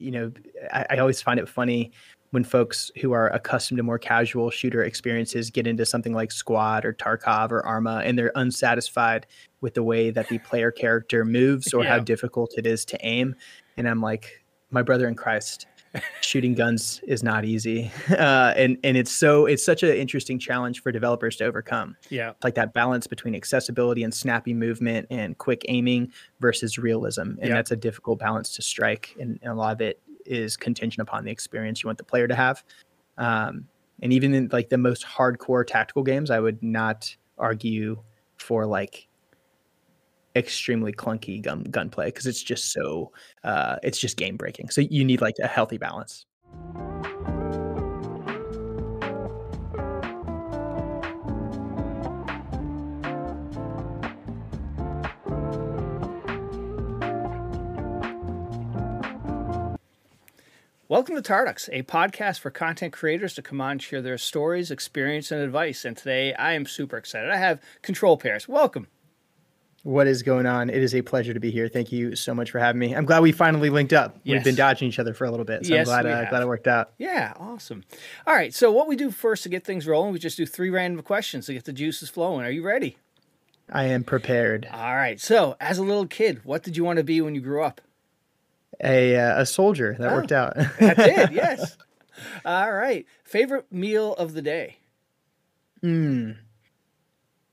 you know, I, I always find it funny when folks who are accustomed to more casual shooter experiences get into something like Squad or Tarkov or Arma and they're unsatisfied with the way that the player character moves or yeah. how difficult it is to aim. And I'm like, my brother in Christ, shooting guns is not easy. Uh, and and it's so it's such an interesting challenge for developers to overcome. Yeah. Like that balance between accessibility and snappy movement and quick aiming versus realism. And yeah. that's a difficult balance to strike. And, and, a lot of it is contingent upon the experience you want the player to have. Um, and even in like the most hardcore tactical games, I would not argue for like extremely clunky gun gunplay because it's just so uh, it's just game breaking. So you need like a healthy balance. Welcome to Tarducks, a podcast for content creators to come on and share their stories, experience, and advice. And today I am super excited. I have Controlled Pairs. Welcome. What is going on? It is a pleasure to be here. Thank you so much for having me. I'm glad we finally linked up. Yes. We've been dodging each other for a little bit, so yes, I'm glad uh, glad it worked out. Yeah, awesome. All right, so what we do first to get things rolling, we just do three random questions to get the juices flowing. Are you ready? I am prepared. All right. So, as a little kid, what did you want to be when you grew up? A uh, a soldier. That oh, worked out. that did. Yes. All right. Favorite meal of the day? Hmm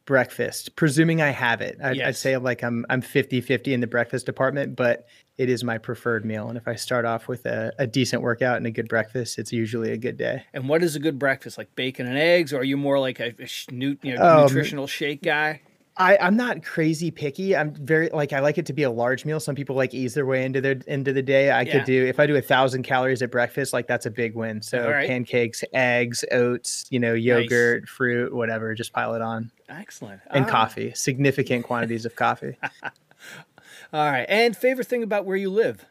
breakfast, presuming I have it. I'd, yes. I'd, say like I'm I'm 50 50 in the breakfast department, but it is my preferred meal. And if I start off with a, a decent workout and a good breakfast, it's usually a good day. And what is a good breakfast? Like bacon and eggs, or are you more like a, a you know, um, nutritional shake guy? I, I'm not crazy picky. I'm very like I like it to be a large meal. Some people like ease their way into their into the day. I yeah. could do if I do a thousand calories at breakfast, like that's a big win. So right. pancakes, eggs, oats, you know, yogurt, nice. fruit, whatever, just pile it on. Excellent. And All coffee, significant quantities of coffee. All right. And favorite thing about where you live?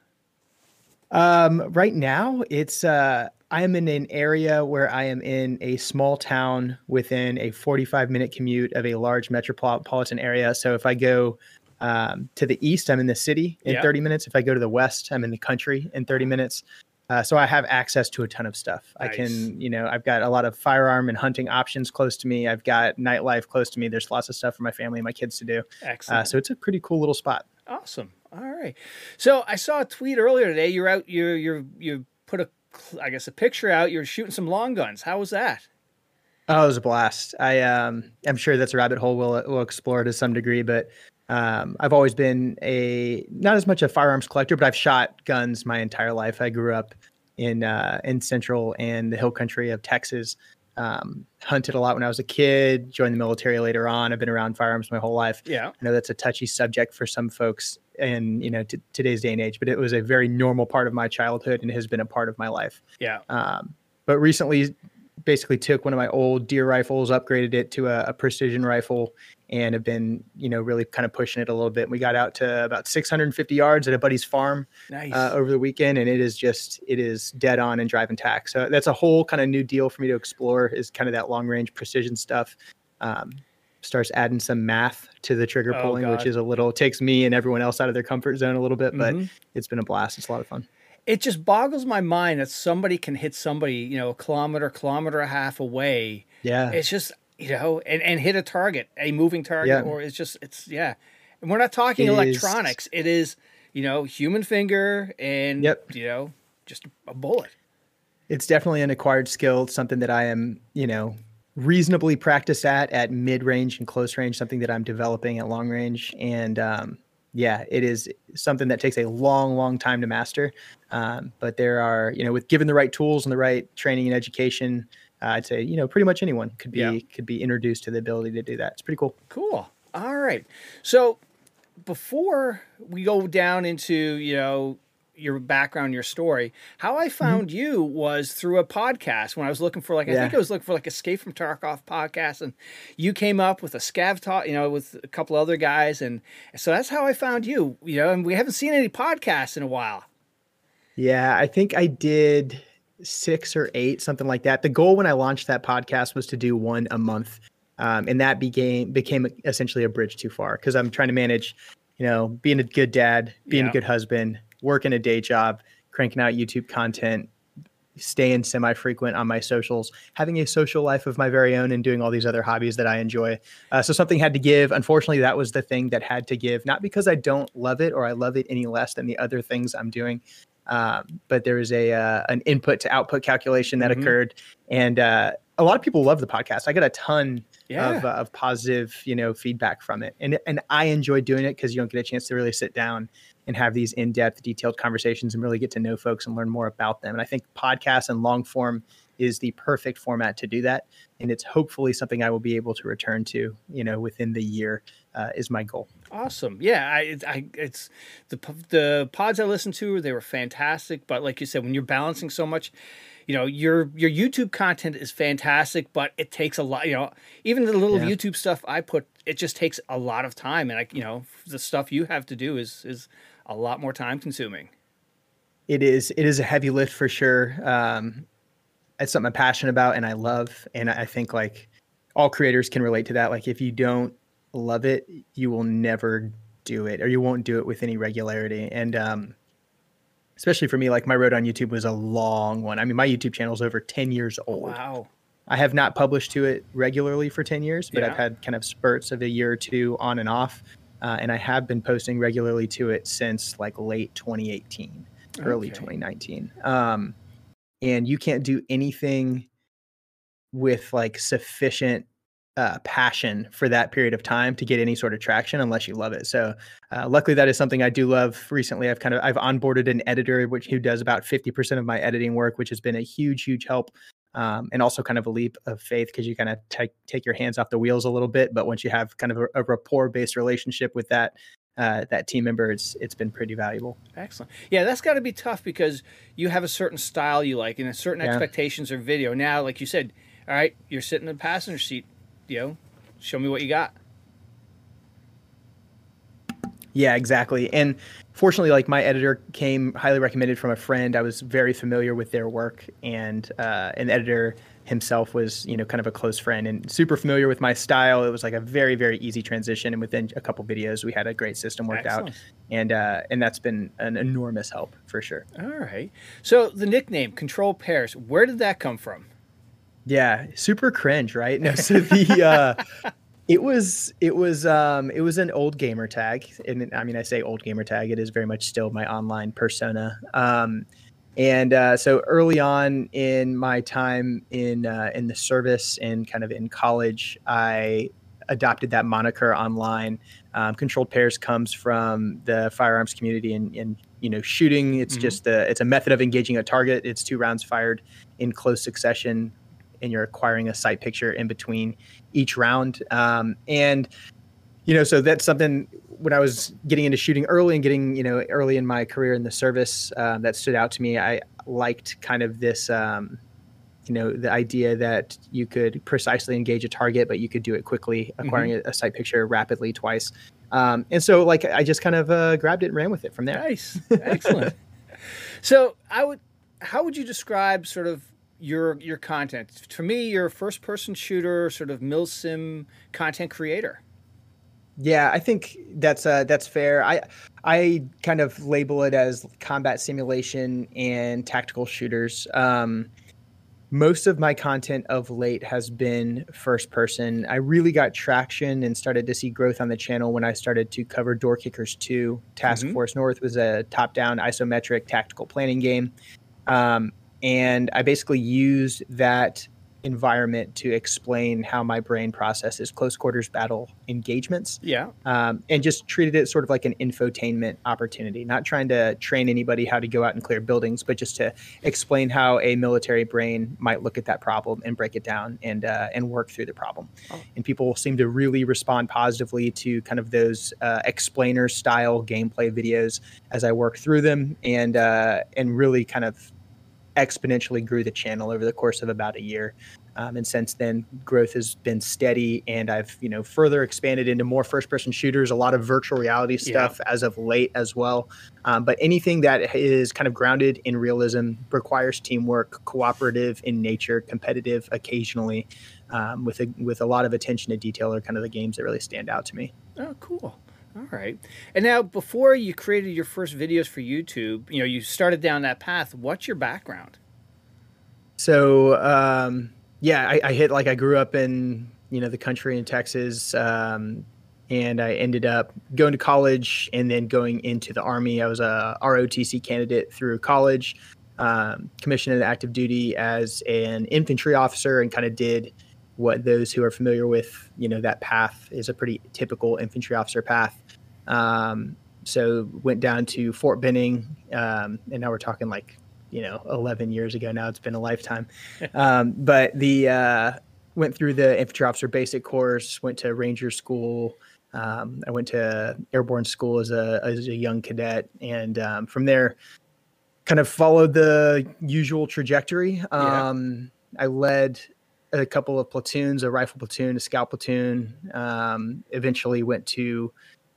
Um, right now it's uh I am in an area where I am in a small town within a 45 minute commute of a large metropolitan area. So if I go um, to the east, I'm in the city in yeah. 30 minutes. If I go to the west, I'm in the country in 30 minutes. Uh, so I have access to a ton of stuff. Nice. I can, you know, I've got a lot of firearm and hunting options close to me. I've got nightlife close to me. There's lots of stuff for my family and my kids to do. Uh, Excellent. Uh, so it's a pretty cool little spot. Awesome. All right. So I saw a tweet earlier today. You're out. You're you're you put a I guess a picture out. You're shooting some long guns. How was that? Oh, it was a blast. I um, I'm sure that's a rabbit hole we'll we'll explore to some degree, but um, I've always been a not as much a firearms collector, but I've shot guns my entire life. I grew up in uh, in central and the hill country of Texas. Um, hunted a lot when I was a kid. Joined the military later on. I've been around firearms my whole life. Yeah, I know that's a touchy subject for some folks in you know t- today's day and age, but it was a very normal part of my childhood and has been a part of my life. Yeah. Um, but recently, basically took one of my old deer rifles, upgraded it to a, a, precision rifle, and have been you know really kind of pushing it a little bit. We got out to about 650 yards at a buddy's farm nice. uh, over the weekend, and it is just it is dead on and driving tack. So that's a whole kind of new deal for me to explore. Is kind of that long range precision stuff. Um, starts adding some math to the trigger oh, pulling, which is a little takes me and everyone else out of their comfort zone a little bit, but mm-hmm. it's been a blast. It's a lot of fun. It just boggles my mind that somebody can hit somebody, you know, a kilometer, kilometer and a half away. Yeah. It's just, you know, and, and hit a target, a moving target, yeah. or it's just, it's, yeah. And we're not talking it electronics. Is... It is, you know, human finger and, yep. you know, just a bullet. It's definitely an acquired skill. Something that I am, you know, reasonably practice at at mid range and close range, something that I'm developing at long range. And um, yeah, it is something that takes a long, long time to master. Um, but there are, you know, with given the right tools and the right training and education, uh, I'd say, you know, pretty much anyone could be yeah. could be introduced to the ability to do that. It's pretty cool. Cool. All right. So before we go down into, you know, your background, your story. How I mm-hmm. found mm-hmm. you was through a podcast when I was looking for like I think I was looking for like Escape from Tarkov podcast, and you came up with a scav talk, you know, with a couple other guys, and so that's how I found you. You know, and we haven't seen any podcasts in a while. Yeah, I think I did six or eight, something like that. The goal when I launched that podcast was to do one a month. Um, and that became became essentially a bridge too far because I'm trying to manage, you know, being a good dad, being yeah. a good husband, working a day job, cranking out YouTube content, staying semi frequent on my socials, having a social life of my very own, and doing all these other hobbies that I enjoy. Uh, so something had to give. Unfortunately, that was the thing that had to give, not because I don't love it or I love it any less than the other things I'm doing. Um, but there was a uh, an input to output calculation that mm-hmm. occurred, and uh, a lot of people love the podcast. I got a ton yeah. of, uh, of positive, you know, feedback from it, and and I enjoy doing it because you don't get a chance to really sit down and have these in-depth, detailed conversations and really get to know folks and learn more about them. And I think podcasts and long form is the perfect format to do that, and it's hopefully something I will be able to return to, you know, within the year. Uh, is my goal. Awesome. Yeah, I, I, it's the the pods I listened to they were fantastic, but like you said, when you're balancing so much, you know your your YouTube content is fantastic, but it takes a lot. You know, even the little yeah. YouTube stuff I put, it just takes a lot of time, and I, you know, the stuff you have to do is is a lot more time consuming. It is. It is a heavy lift for sure. Um, it's something I'm passionate about and I love, and I think like all creators can relate to that. Like if you don't love it, you will never do it, or you won't do it with any regularity. And um, especially for me, like my road on YouTube was a long one. I mean, my YouTube channel is over 10 years old. Wow. I have not published to it regularly for 10 years, but yeah. I've had kind of spurts of a year or two on and off. Uh, and I have been posting regularly to it since like late 2018, okay. early 2019. Um, and you can't do anything with like sufficient uh, passion for that period of time to get any sort of traction unless you love it. So, uh, luckily, that is something I do love. Recently, I've kind of I've onboarded an editor which who does about fifty percent of my editing work, which has been a huge, huge help. Um, and also kind of a leap of faith because you kind of take take your hands off the wheels a little bit. But once you have kind of a, a rapport based relationship with that uh, that team member, it's it's been pretty valuable. Excellent. Yeah, that's got to be tough because you have a certain style you like and a certain yeah. expectations of video. Now, like you said, all right, you're sitting in the passenger seat you know, show me what you got. Yeah, exactly. And fortunately, like my editor came highly recommended from a friend. I was very familiar with their work, and uh, an editor himself was, you know, kind of a close friend and super familiar with my style. It was like a very, very easy transition, and within a couple videos, we had a great system worked Excellent. out, and uh, and that's been an enormous help for sure. All right. So the nickname Controlled Pairs, where did that come from? Yeah, super cringe, right? No, so the uh, it was it was um it was an old gamer tag, and I mean I say old gamer tag. It is very much still my online persona. Um, and uh, so early on in my time in uh, in the service and kind of in college, I adopted that moniker online. Um, controlled pairs comes from the firearms community and, and you know shooting. It's mm-hmm. just a, it's a method of engaging a target. It's two rounds fired in close succession and you're acquiring a sight picture in between each round. Um, and you know, so that's something when I was getting into shooting early and getting you know early in my career in the service uh, that stood out to me. I liked kind of this. Um, you know the idea that you could precisely engage a target but you could do it quickly acquiring mm-hmm. a, a sight picture rapidly twice um, and so like i just kind of uh, grabbed it and ran with it from there nice excellent so i would how would you describe sort of your your content. For me, you're a first person shooter, sort of milsim content creator. Yeah, I think that's uh, that's fair. I I kind of label it as combat simulation and tactical shooters. Um, most of my content of late has been first person. I really got traction and started to see growth on the channel when I started to cover Door Kickers 2. Task mm-hmm. Force North was a top down isometric tactical planning game. Um, and I basically used that environment to explain how my brain processes close quarters battle engagements. Yeah. Um, and just treated it sort of like an infotainment opportunity, not trying to train anybody how to go out and clear buildings, but just to explain how a military brain might look at that problem and break it down and uh, and work through the problem. Oh. And people seem to really respond positively to kind of those uh, explainer style gameplay videos as I work through them and uh, and really kind of exponentially grew the channel over the course of about a year. Um, and since then, growth has been steady, and I've you know further expanded into more first-person shooters, a lot of virtual reality stuff yeah. as of late as well. Um, but anything that is kind of grounded in realism requires teamwork, cooperative in nature, competitive occasionally, um, with a with a lot of attention to detail are kind of the games that really stand out to me. Oh, cool. All right. And now, before you created your first videos for YouTube, you know, you started down that path. What's your background? So, um, yeah, I, I, hit like I grew up in you know the country in Texas, um, and I ended up going to college and then going into the army. I was a ROTC candidate through college, um, commissioned in active duty as an infantry officer, and kind of did what those who are familiar with you know that path is a pretty typical infantry officer path. Um, so went down to Fort Benning, um, and now we're talking like you know 11 years ago. Now it's been a lifetime. Um, but the uh, went through the infantry officer basic course, went to Ranger school. Um, I went to airborne school as a as a young cadet, and um, from there, kind of followed the usual trajectory. Yeah. Um, I led a couple of platoons, a rifle platoon, a scout platoon. Um, eventually, went to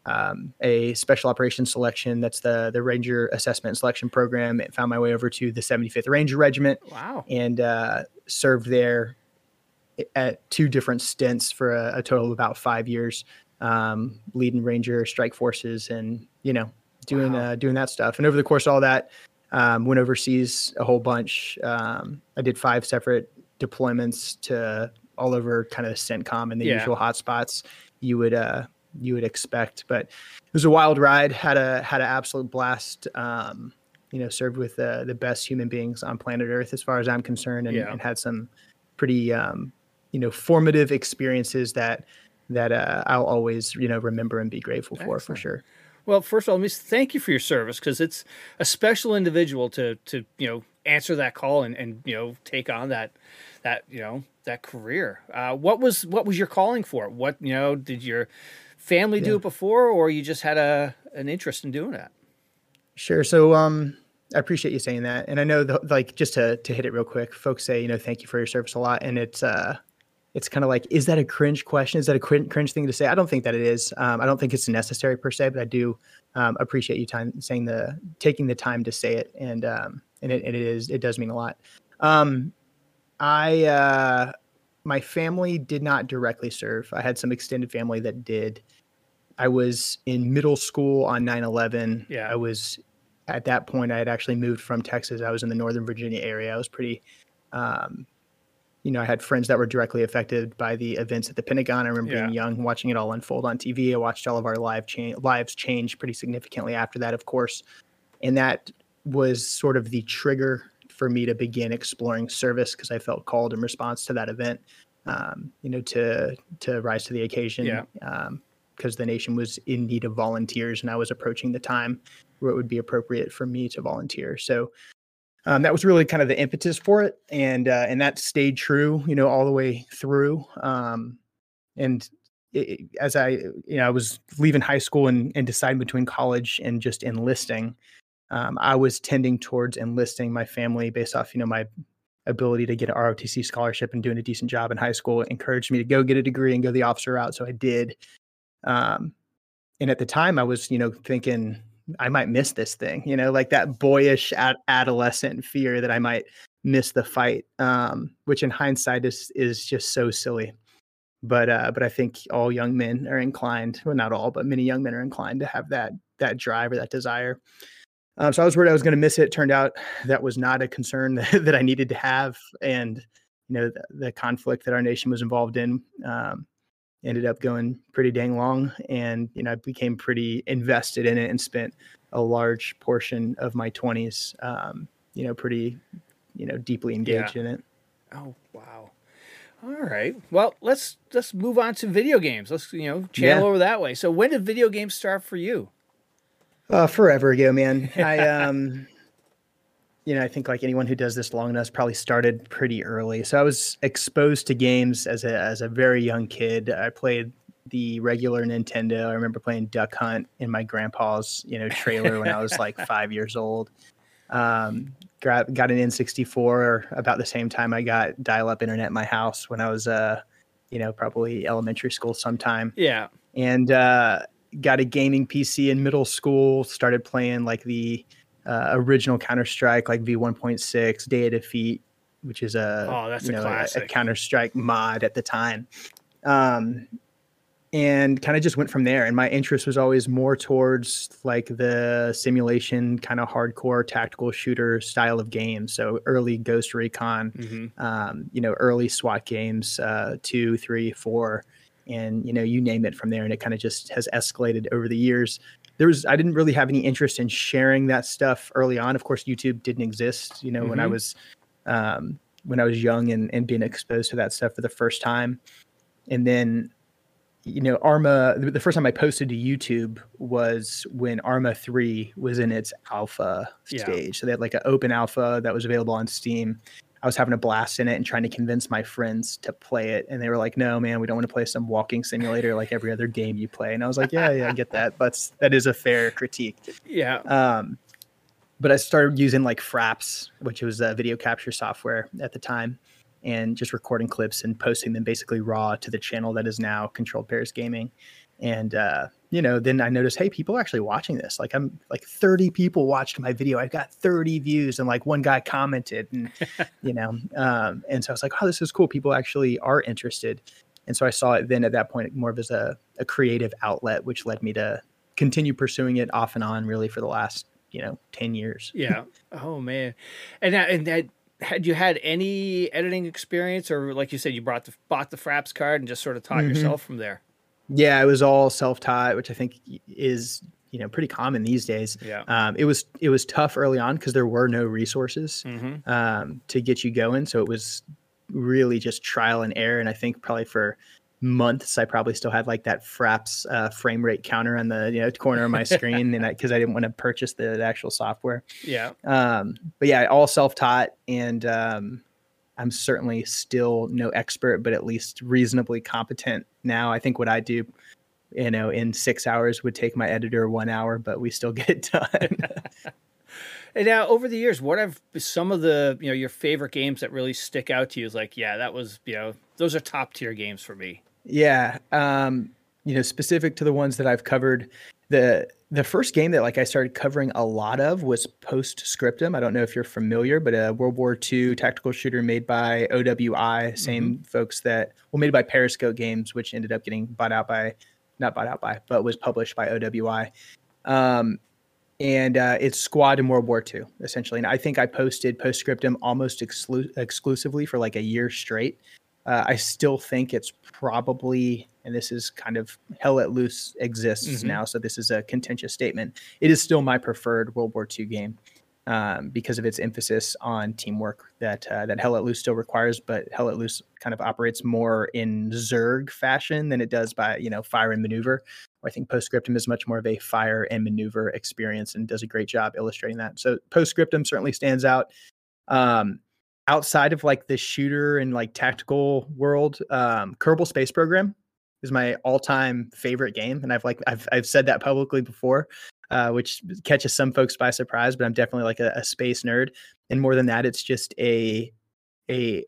um, a special operations selection. That's the the Ranger Assessment and Selection Program. It found my way over to the 75th Ranger Regiment. Wow! And uh, served there at two different stints for a, a total of about five years, um, leading Ranger strike forces and you know doing wow. uh, doing that stuff. And over the course of all that, um, went overseas a whole bunch. Um, I did five separate deployments to all over kind of CENTCOM and the yeah. usual hotspots you would uh, you would expect. But it was a wild ride. Had a had an absolute blast. Um, you know, served with uh, the best human beings on planet Earth, as far as I'm concerned, and, yeah. and had some pretty um, you know formative experiences that that uh, I'll always you know remember and be grateful for Excellent. for sure. Well, first of all, Miss, thank you for your service because it's a special individual to to you know answer that call and and you know take on that that you know that career. Uh, what was what was your calling for? What you know did your family yeah. do it before, or you just had a an interest in doing that? Sure. So um, I appreciate you saying that, and I know the, like just to to hit it real quick, folks say you know thank you for your service a lot, and it's uh it's kind of like, is that a cringe question? Is that a cringe thing to say? I don't think that it is. Um, I don't think it's necessary per se, but I do um, appreciate you time saying the taking the time to say it, and um, and it, it is it does mean a lot. Um, I uh, my family did not directly serve. I had some extended family that did. I was in middle school on 9/11. Yeah, I was at that point. I had actually moved from Texas. I was in the Northern Virginia area. I was pretty um, you know, I had friends that were directly affected by the events at the Pentagon. I remember yeah. being young, watching it all unfold on TV. I watched all of our live cha- lives change pretty significantly after that, of course, and that was sort of the trigger for me to begin exploring service because I felt called in response to that event. Um, you know, to to rise to the occasion. Yeah. because um, the nation was in need of volunteers, and I was approaching the time where it would be appropriate for me to volunteer. So um, that was really kind of the impetus for it, and uh, and that stayed true, you know, all the way through. Um, and it, as I, you know, I was leaving high school and, and deciding between college and just enlisting, um, I was tending towards enlisting my family based off, you know, my ability to get an ROTC scholarship and doing a decent job in high school encouraged me to go get a degree and go the officer route. So I did. Um, and at the time, I was, you know, thinking I might miss this thing, you know, like that boyish ad- adolescent fear that I might miss the fight, um, which in hindsight is is just so silly. But uh, but I think all young men are inclined, well, not all, but many young men are inclined to have that that drive or that desire. Um, so I was worried I was going to miss it. Turned out that was not a concern that, that I needed to have, and you know the, the, conflict that our nation was involved in um, ended up going pretty dang long and you know i became pretty invested in it and spent a large portion of my 20s um, you know pretty you know deeply engaged yeah. in it oh wow all right well let's let's move on to video games let's you know channel yeah. over that way so when did video games start for you uh forever ago man i um you know, I think like anyone who does this long enough probably started pretty early. So I was exposed to games as a as a very young kid. I played the regular Nintendo. I remember playing Duck Hunt in my grandpa's, you know, trailer when I was like five years old. Um, got, got an N64 about the same time I got dial-up internet in my house when I was, uh, you know, probably elementary school sometime. Yeah. And uh, got a gaming PC in middle school. Started playing like the uh, original Counter Strike like V1.6, Day of Defeat, which is a oh, that's you know, a, a Counter Strike mod at the time. Um, and kind of just went from there. And my interest was always more towards like the simulation, kind of hardcore tactical shooter style of games. So early Ghost Recon, mm-hmm. um, you know, early SWAT games, uh, two, three, four, and you know, you name it from there. And it kind of just has escalated over the years. There was I didn't really have any interest in sharing that stuff early on. Of course, YouTube didn't exist. You know, mm-hmm. when I mm-hmm. was um, when I was young and, and being exposed to that stuff for the first time. And then you know, Arma, the first time I posted to YouTube was when Arma 3 was in its alpha stage. Yeah. So they had like an open alpha that was available on Steam. I was having a blast in it and trying to convince my friends to play it. And they were like, no, man, we don't want to play some walking simulator like every other game you play. And I was like, yeah, yeah, I get that. But that is a fair critique. Yeah. Um, but I started using like Fraps, which was a video capture software at the time and just recording clips and posting them basically raw to the channel that is now Controlled Pairs Gaming. And uh, you know, then I noticed, hey, people are actually watching this. Like I'm like 30 people watched my video. I've got 30 views, and like one guy commented, and you know, um, and so I was like, oh, this is cool. People actually are interested. And so I saw it then at that point more of as a, a creative outlet, which led me to continue pursuing it off and on really for the last, you know, 10 years. Yeah. Oh man. And that, and that had you had any editing experience, or like you said, you brought the bought the Fraps card and just sort of taught mm-hmm. yourself from there? Yeah, it was all self taught, which I think is you know pretty common these days. Yeah, um, it was it was tough early on because there were no resources mm-hmm. um, to get you going, so it was really just trial and error. And I think probably for months i probably still had like that fraps uh, frame rate counter on the you know corner of my screen and because I, I, didn't want to purchase the, the actual software yeah um, but yeah all self-taught and um, i'm certainly still no expert but at least reasonably competent now i think what i do you know in six hours would take my editor one hour but we still get it done And now, over the years, what have some of the you know your favorite games that really stick out to you? Is like, yeah, that was you know those are top tier games for me. Yeah. Um, you know, specific to the ones that I've covered, the the first game that like I started covering a lot of was Postscriptum. I don't know if you're familiar, but a World War II tactical shooter made by OWI, same mm-hmm. folks that well made by Periscope Games, which ended up getting bought out by not bought out by, but was published by OWI. Um, and uh, it's squad in World War II, essentially. And I think I posted Postscriptum almost exclu- exclusively for like a year straight. Uh, I still think it's probably, and this is kind of Hell Let Loose exists mm-hmm. now, so this is a contentious statement. It is still my preferred World War II game um, because of its emphasis on teamwork that uh, that Hell Let Loose still requires, but Hell Let Loose kind of operates more in Zerg fashion than it does by you know fire and maneuver. I think Postscriptum is much more of a fire and maneuver experience and does a great job illustrating that. So Postscriptum certainly stands out. Um, outside of like the shooter and like tactical world, um, Kerbal Space Program is my all-time favorite game, and I've like I've I've said that publicly before, uh, which catches some folks by surprise. But I'm definitely like a, a space nerd, and more than that, it's just a a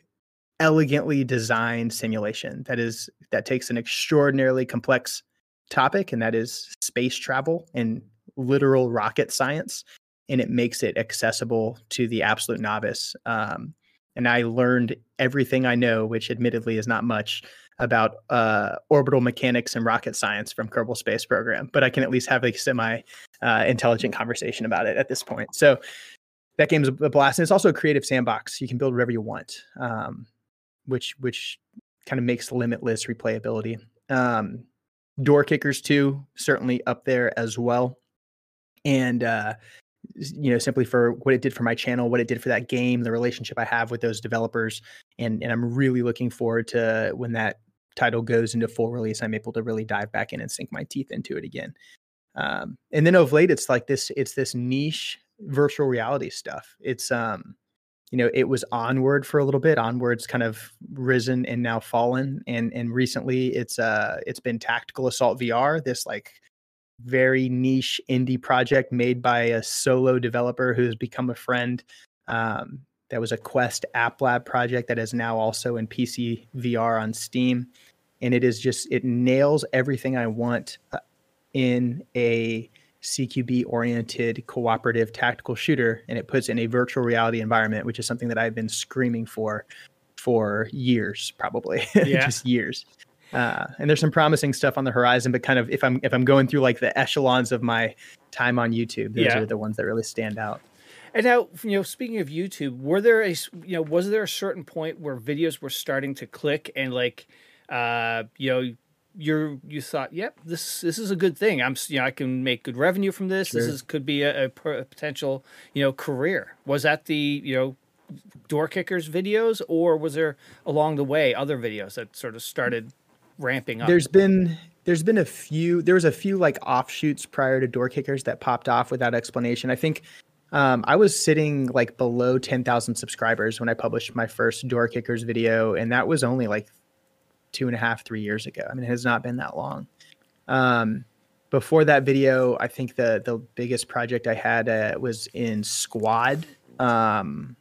elegantly designed simulation that is that takes an extraordinarily complex topic, and that is space travel and literal rocket science, and it makes it accessible to the absolute novice. Um, and I learned everything I know, which admittedly is not much, about uh, orbital mechanics and rocket science from Kerbal Space Program. But I can at least have a semi uh, intelligent conversation about it at this point. So that game is a blast, and it's also a creative sandbox. You can build whatever you want, um, which which kind of makes limitless replayability. Um, Door Kickers 2 certainly up there as well, and uh, you know simply for what it did for my channel what it did for that game the relationship i have with those developers and and i'm really looking forward to when that title goes into full release i'm able to really dive back in and sink my teeth into it again. Um, and then of late it's like this it's this niche virtual reality stuff. It's um you know it was onward for a little bit. Onward's kind of risen and now fallen and and recently it's uh it's been tactical assault vr this like very niche indie project made by a solo developer who has become a friend. Um, that was a Quest App Lab project that is now also in PC VR on Steam. And it is just, it nails everything I want uh, in a CQB oriented cooperative tactical shooter. And it puts in a virtual reality environment, which is something that I've been screaming for for years, probably. Yeah. just years. Uh, and there's some promising stuff on the horizon, but kind of if I'm if I'm going through like the echelons of my time on YouTube, those Yeah. are the ones that really stand out. And now, you know, speaking of YouTube, were there a you know was there a certain point where videos were starting to click and like, uh, you know, you're you thought, yep, this this is a good thing. I'm you know I can make good revenue from this. This is could be a, a, a potential you know career. Was that the you know door kickers videos, or was there along the way other videos that sort of started ramping up? There's been there's been a few there was a few like offshoots prior to door kickers that popped off without explanation. I think um, I was sitting like below 10,000 subscribers when I published my first door kickers video, and that was only like two and a half, three years ago. I mean, it has not been that long. Um, before that video, I think the the biggest project I had uh, was in Squad. Um,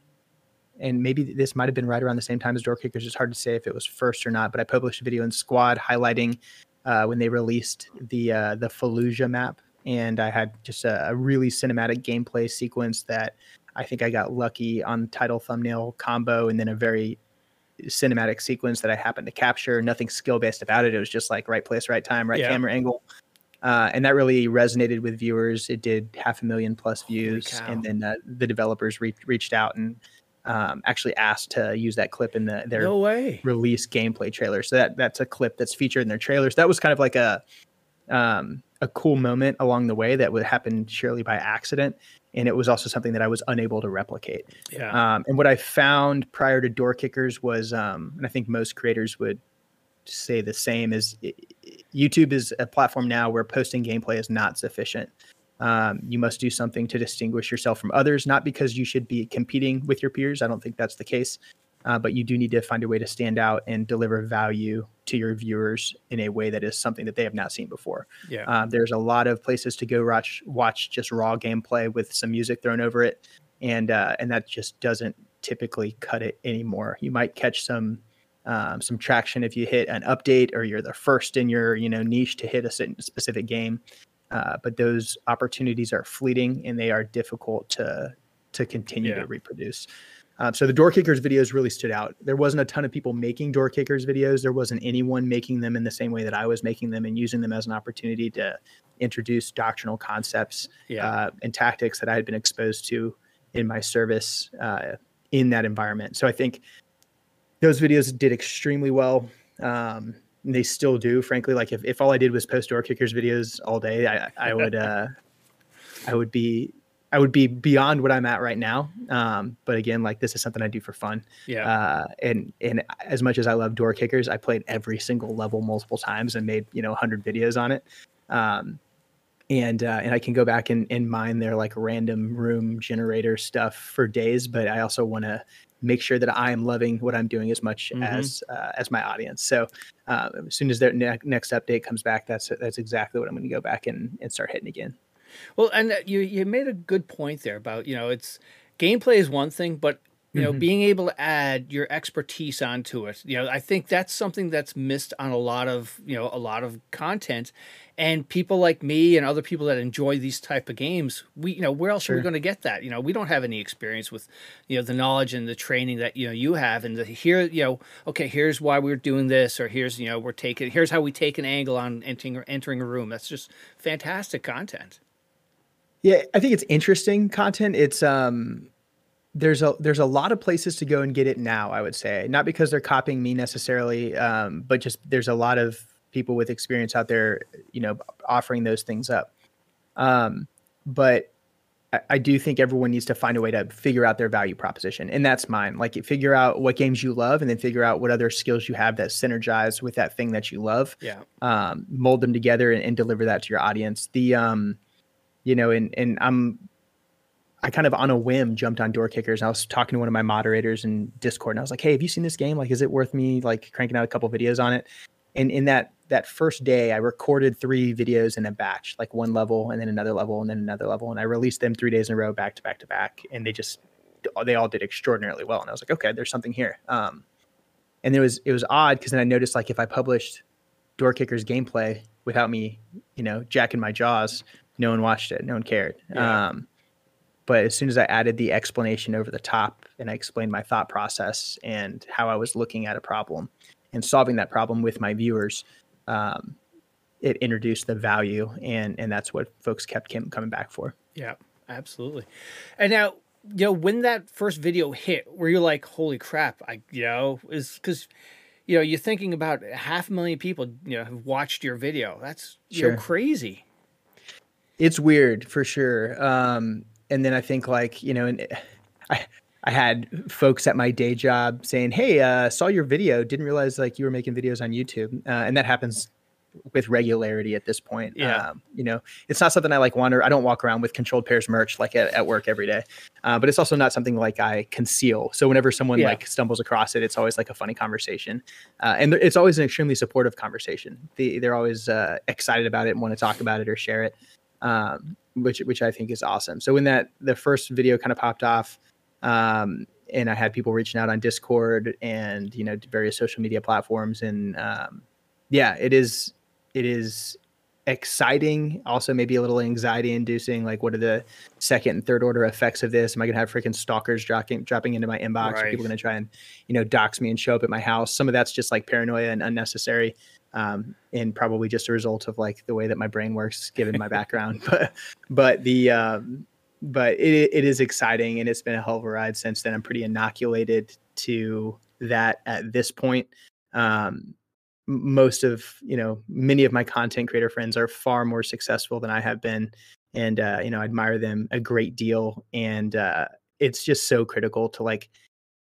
and maybe this might have been right around the same time as Door Kickers. It's hard to say if it was first or not, but I published a video in Squad highlighting uh, when they released the uh, the Fallujah map, and I had just a, a really cinematic gameplay sequence that I think I got lucky on title thumbnail combo, and then a very cinematic sequence that I happened to capture. Nothing skill based about it. It was just like right place, right time, right Yeah. camera angle. Uh, and that really resonated with viewers. It did half a million plus views, and then uh, the developers re- reached out and um, actually asked to use that clip in the, their no way. release gameplay trailer. So that that's a clip that's featured in their trailers. That was kind of like a um, a cool moment along the way that would happen surely by accident, and it was also something that I was unable to replicate. Yeah. Um, and what I found prior to Door Kickers was, um, and I think most creators would say the same, is YouTube is a platform now where posting gameplay is not sufficient. Um, you must do something to distinguish yourself from others, not because you should be competing with your peers. I don't think that's the case. Uh, but you do need to find a way to stand out and deliver value to your viewers in a way that is something that they have not seen before. yeah. Um, there's a lot of places to go watch watch just raw gameplay with some music thrown over it, and uh, and that just doesn't typically cut it anymore. You might catch some um, some traction if you hit an update or you're the first in your you know niche to hit a specific game, uh, but those opportunities are fleeting and they are difficult to to continue Yeah. to reproduce. Um, so the door kickers videos really stood out. There wasn't a ton of people making door kickers videos. There wasn't anyone making them in the same way that I was making them and using them as an opportunity to introduce doctrinal concepts Yeah. uh, and tactics that I had been exposed to in my service uh, in that environment. So I think those videos did extremely well. Um, they still do, frankly. Like if, if all I did was post door kickers videos all day, I, I would uh, I would be I would be beyond what I'm at right now. Um, but again, like this is something I do for fun. yeah. Uh, and and as much as I love door kickers, I played every single level multiple times and made you know 100 videos on it. Um, and uh, and I can go back and, and mine their like random room generator stuff for days. But I also want to make sure that I am loving what I'm doing as much Mhm. as uh, as my audience. So uh, as soon as their ne- next update comes back, that's that's exactly what I'm going to go back and, and start hitting again. Well, and uh, you you made a good point there about you know it's gameplay is one thing, but you know Mhm. being able to add your expertise onto it. You know, I think that's something that's missed on a lot of you know a lot of content, and people like me and other people that enjoy these type of games. We you know where else are we going to get that? You know, we don't have any experience with you know the knowledge and the training that you know you have, and the, here you know okay here's why we're doing this, or here's you know we're taking here's how we take an angle on entering entering a room. That's just fantastic content. Yeah, I think it's interesting content. It's um there's a there's a lot of places to go and get it now, I would say. Not because they're copying me necessarily, um, but just there's a lot of people with experience out there, you know, offering those things up. Um, but I, I do think everyone needs to find a way to figure out their value proposition. And that's mine. Like figure out what games you love and then figure out what other skills you have that synergize with that thing that you love Yeah. um, mold them together and, and deliver that to your audience. The um, you know, and and I'm I kind of on a whim jumped on door kickers and I was talking to one of my moderators in Discord and I was like, Hey, have you seen this game? Like, is it worth me like cranking out a couple videos on it? And in that that first day, I recorded three videos in a batch, like one level and then another level and then another level. And I released them three days in a row, back to back to back. And they just they all did extraordinarily well. And I was like, okay, there's something here. Um, and it was it was odd because then I noticed like if I published door kickers gameplay without me, you know, jacking my jaws, no one watched it, no one cared. Yeah. Um, but as soon as I added the explanation over the top and I explained my thought process and how I was looking at a problem, and solving that problem with my viewers, um, it introduced the value, and and that's what folks kept coming back for. Yeah, absolutely. And now, you know, when that first video hit, where you're like, "Holy crap!" I, you know, is because, you know, you're thinking about half a million people, you know, have watched your video. That's you know crazy. It's weird for sure. Um, and then I think like you know, and I I had folks at my day job saying, "Hey, uh, saw your video. Didn't realize like you were making videos on YouTube." Uh, and that happens with regularity at this point. Yeah. Um, you know, it's not something I like wander. I don't walk around with controlled pairs merch like at, at work every day. Uh, but it's also not something like I conceal. So whenever someone yeah. like stumbles across it, it's always like a funny conversation. Uh, and it's always an extremely supportive conversation. They, they're always uh, excited about it and want to talk about it or share it. Um, which, which I think is awesome. So when that, the first video kind of popped off, um, and I had people reaching out on Discord and, you know, various social media platforms. And, um, yeah, it is it is exciting also maybe a little anxiety inducing like what are the second and third order effects of this? Am i going to have freaking stalkers dropping dropping into my inbox? Right. are people going to try and you know dox me and show up at my house? Some of that's just like paranoia and unnecessary um, and probably just a result of like the way that my brain works given my background. But but the um, but it, it is exciting and it's been a hell of a ride since then. I'm pretty inoculated to that at this point. Um, most of you know many of my content creator friends are far more successful than i have been and uh, you know i admire them a great deal and uh, it's just so critical to like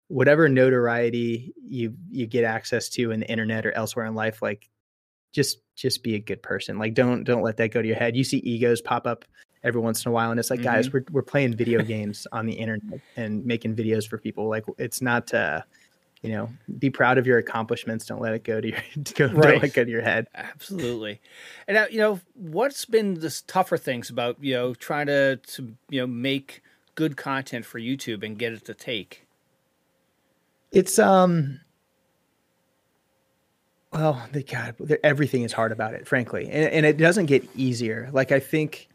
whatever notoriety you you get access to in the internet or elsewhere in life like just just be a good person. Like don't don't let that go to your head. You see egos pop up every once in a while and it's like mm-hmm. guys we're, we're playing video games on the internet and making videos for people like it's not uh you know, be proud of your accomplishments. Don't let it go to your go, right. don't let go to your head. Absolutely. And now, you know, what's been the tougher things about you know trying to to you know make good content for YouTube and get it to take? It's um. Well, the God, everything is hard about it, frankly, and and it doesn't get easier. Like I think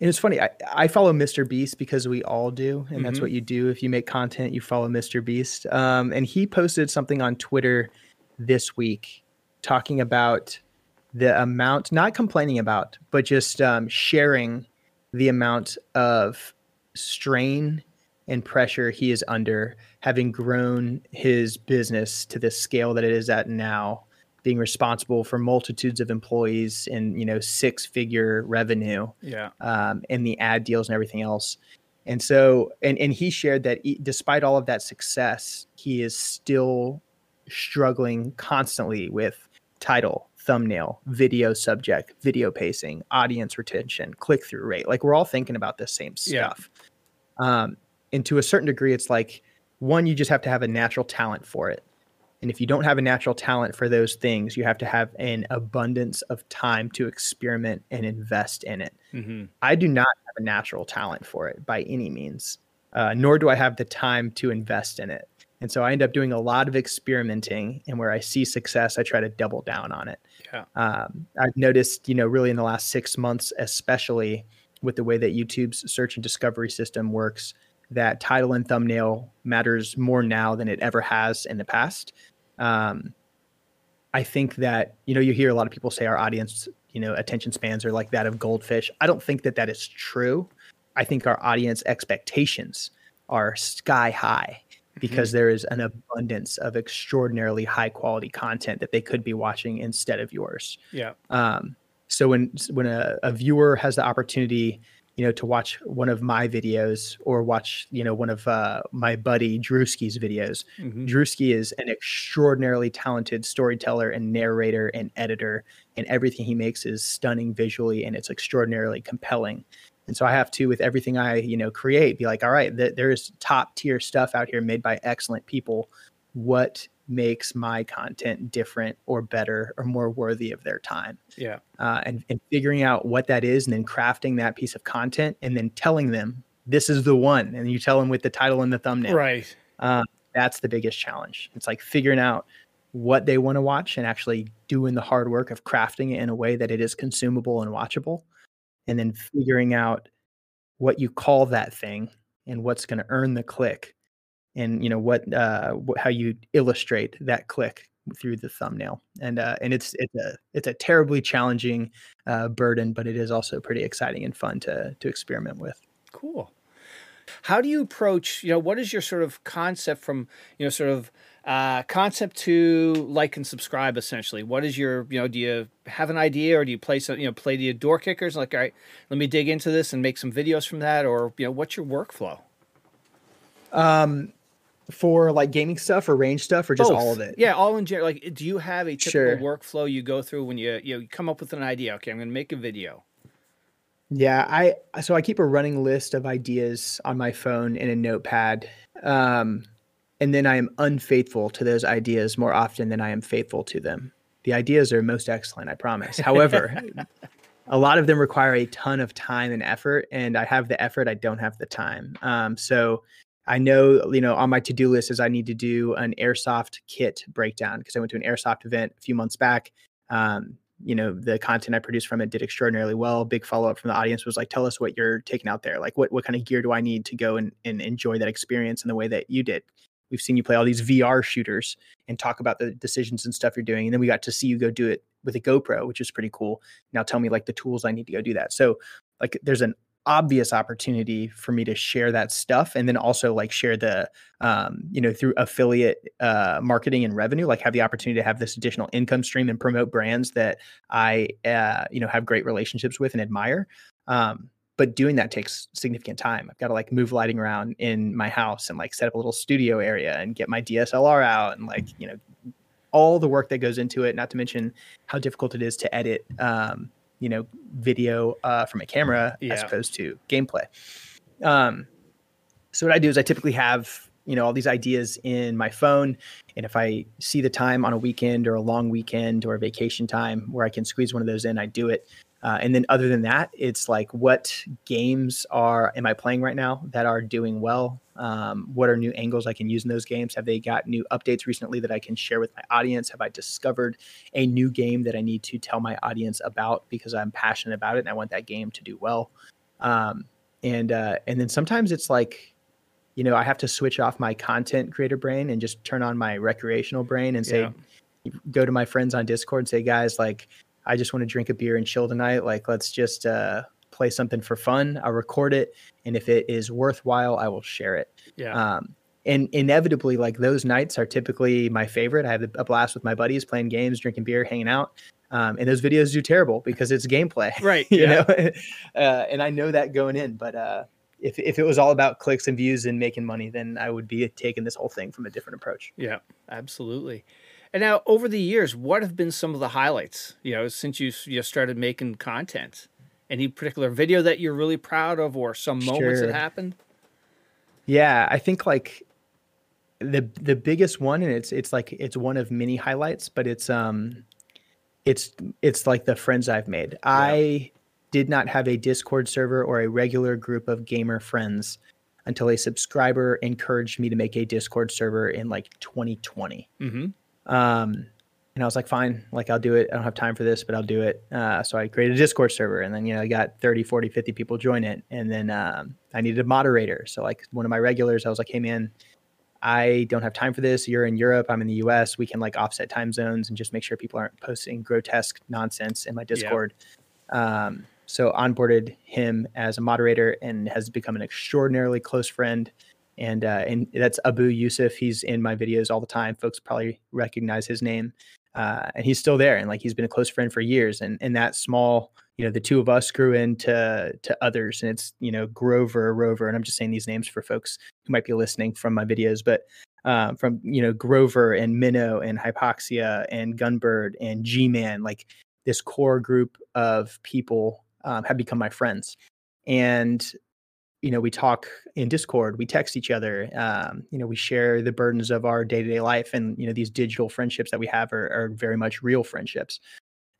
and it's funny, I, I follow Mr. Beast because we all do, and mm-hmm. that's what you do. If you make content, you follow Mr. Beast. Um, and he posted something on Twitter this week talking about the amount, not complaining about, but just um, sharing the amount of strain and pressure he is under having grown his business to the scale that it is at now being responsible for multitudes of employees and you know six figure revenue yeah. um, and the ad deals and everything else. And so and and he shared that he, despite all of that success he is still struggling constantly with title thumbnail video subject video pacing audience retention click through rate. Like we're all thinking about the same stuff. Yeah. um, and to a certain degree it's like one you just have to have a natural talent for it and if you don't have a natural talent for those things, you have to have an abundance of time to experiment and invest in it. Mm-hmm. I do not have a natural talent for it by any means, uh, nor do I have the time to invest in it. And so I end up doing a lot of experimenting, and where I see success, I try to double down on it. Yeah. Um, I've noticed, you know, really in the last six months, especially with the way that YouTube's search and discovery system works, that title and thumbnail matters more now than it ever has in the past. Um, I think that you know you hear a lot of people say our audience, you know, attention spans are like that of goldfish. I don't think that that is true. I think our audience expectations are sky high because mm-hmm. there is an abundance of extraordinarily high quality content that they could be watching instead of yours. Yeah. Um, so when when a, a viewer has the opportunity you know, to watch one of my videos or watch, you know, one of uh, my buddy Drewski's videos. Mm-hmm. Drewski is an extraordinarily talented storyteller and narrator and editor, and everything he makes is stunning visually and it's extraordinarily compelling. And so I have to, with everything I, you know, create, be like, all right, th- there is top tier stuff out here made by excellent people. What makes my content different or better or more worthy of their time. Yeah. Uh, and, and figuring out what that is and then crafting that piece of content and then telling them this is the one. And you tell them with the title and the thumbnail. Right. Uh, that's the biggest challenge. It's like figuring out what they want to watch and actually doing the hard work of crafting it in a way that it is consumable and watchable. And then figuring out what you call that thing and what's going to earn the click and you know what uh how you illustrate that click through the thumbnail. And uh, and it's it's a it's a terribly challenging uh, burden, but it is also pretty exciting and fun to to experiment with. Cool. How do you approach? You know, what is your sort of concept from you know sort of uh, concept to like and subscribe essentially what is your you know do you have an idea or do you play some you know play the door kickers like all right let me dig into this and make some videos from that or you know what's your workflow um for like gaming stuff or range stuff or just Both. all of it yeah all in general like do you have a typical Sure. workflow you go through when you you, know, you come up with an idea okay i'm going to make a video Yeah, I so I keep a running list of ideas on my phone in a notepad. Um, and then I am unfaithful to those ideas more often than I am faithful to them. The ideas are most excellent, I promise. However, a lot of them require a ton of time and effort, and I have the effort, I don't have the time. Um, so I know, you know, on my to-do list is I need to do an airsoft kit breakdown because I went to an airsoft event a few months back. Um, you know the content i produced from it did extraordinarily well. Big follow-up from the audience was like tell us what you're taking out there. Like what, what kind of gear do i need to go and, and enjoy that experience in the way that you did? We've seen you play all these vr shooters and talk about the decisions and stuff you're doing and then we got to see you go do it with a gopro which is pretty cool. Now tell me like the tools i need to go do that. So like there's an obvious opportunity for me to share that stuff and then also like share the um, you know through affiliate uh, marketing and revenue like have the opportunity to have this additional income stream and promote brands that i uh, you know have great relationships with and admire. Um, but doing that takes significant time. I've got to like move lighting around in my house and like set up a little studio area and get my dslr out and like you know all the work that goes into it not to mention how difficult it is to edit um, you know video uh, from a camera as opposed to gameplay. Um, so what i do is i typically have you know all these ideas in my phone and if i see the time on a weekend or a long weekend or a vacation time where i can squeeze one of those in i do it uh, and then other than that it's like what games are am i playing right now that are doing well? Um, what are new angles i can use in those games? Have they got new updates recently that i can share with my audience? Have i discovered a new game that i need to tell my audience about because i'm passionate about it and i want that game to do well? Um, and uh, and then sometimes it's like you know i have to switch off my content creator brain and just turn on my recreational brain and say Yeah. go to my friends on discord and say guys like i just want to drink a beer and chill tonight like let's just uh, play something for fun. I'll record it and if it is worthwhile i will share it. Yeah. Um, and inevitably like those nights are typically my favorite. I have a blast with my buddies playing games drinking beer hanging out um, and those videos do terrible because it's gameplay. Right you yeah. know? Uh, and i know that going in but uh, if, if it was all about clicks and views and making money then i would be taking this whole thing from a different approach. Yeah, absolutely. And now, over the years, what have been some of the highlights? You know, since you you started making content, any particular video that you're really proud of, or some moments that happened? yeah i think like the the biggest one and it's it's like it's one of many highlights but it's um it's it's like the friends i've made i did not have a discord server or a regular group of gamer friends until a subscriber encouraged me to make a discord server in like 2020 Mm-hmm. Um and i was like fine like i'll do it. I don't have time for this but i'll do it. Uh, so i created a discord server and then you know i got 30 40 50 people join it. And then um, i needed a moderator. So like one of my regulars i was like hey man i don't have time for this. You're in europe. I'm in the us we can like offset time zones and just make sure people aren't posting grotesque nonsense in my discord. Um, so onboarded him as a moderator and has become an extraordinarily close friend and uh, and that's Abu Yusuf. He's in my videos all the time. Folks probably recognize his name, uh, and he's still there. And like he's been a close friend for years. And and that small, you know, the two of us grew into to others. And it's you know Grover, Rover, and I'm just saying these names for folks who might be listening from my videos, but um, from you know Grover and Minnow and Hypoxia and Gunbird and G Man, like this core group of people um, have become my friends. And you know, we talk in Discord, we text each other, um, you know, we share the burdens of our day to day life. And, you know, these digital friendships that we have are, are very much real friendships.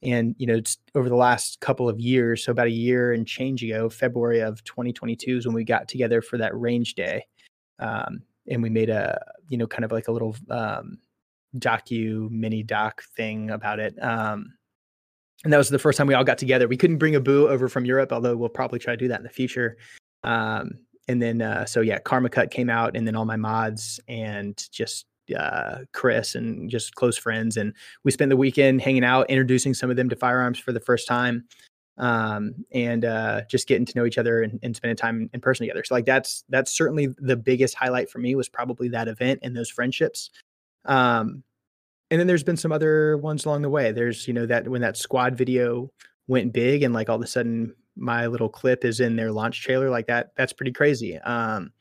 And, you know, it's over the last couple of years, so about a year and change ago, February of 2022 is when we got together for that range day. Um, and we made a, you know, kind of like a little um, docu mini doc thing about it. Um, and that was the first time we all got together. We couldn't bring Abu over from Europe, although we'll probably try to do that in the future. Um, and then, uh, so yeah, Karma Cut came out, and then all my mods, and just uh, Chris, and just close friends. And we spent the weekend hanging out, introducing some of them to firearms for the first time, um, and uh, just getting to know each other and, and spending time in person together. So like that's that's certainly the biggest highlight for me was probably that event and those friendships. Um, and then there's been some other ones along the way. There's you know that when that squad video went big and like all of a sudden my little clip is in their launch trailer like that that's pretty crazy um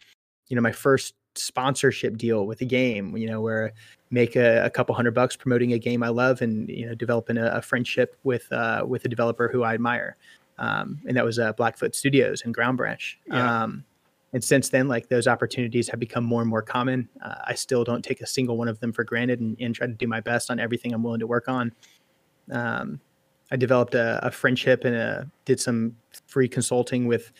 you know my first sponsorship deal with a game you know where I make a, a couple hundred bucks promoting a game i love and you know developing a, a friendship with uh with a developer who i admire um and that was uh blackfoot studios and ground branch yeah. um and since then like those opportunities have become more and more common uh, i still don't take a single one of them for granted and, and try to do my best on everything i'm willing to work on um I developed a, a friendship and a, did some free consulting with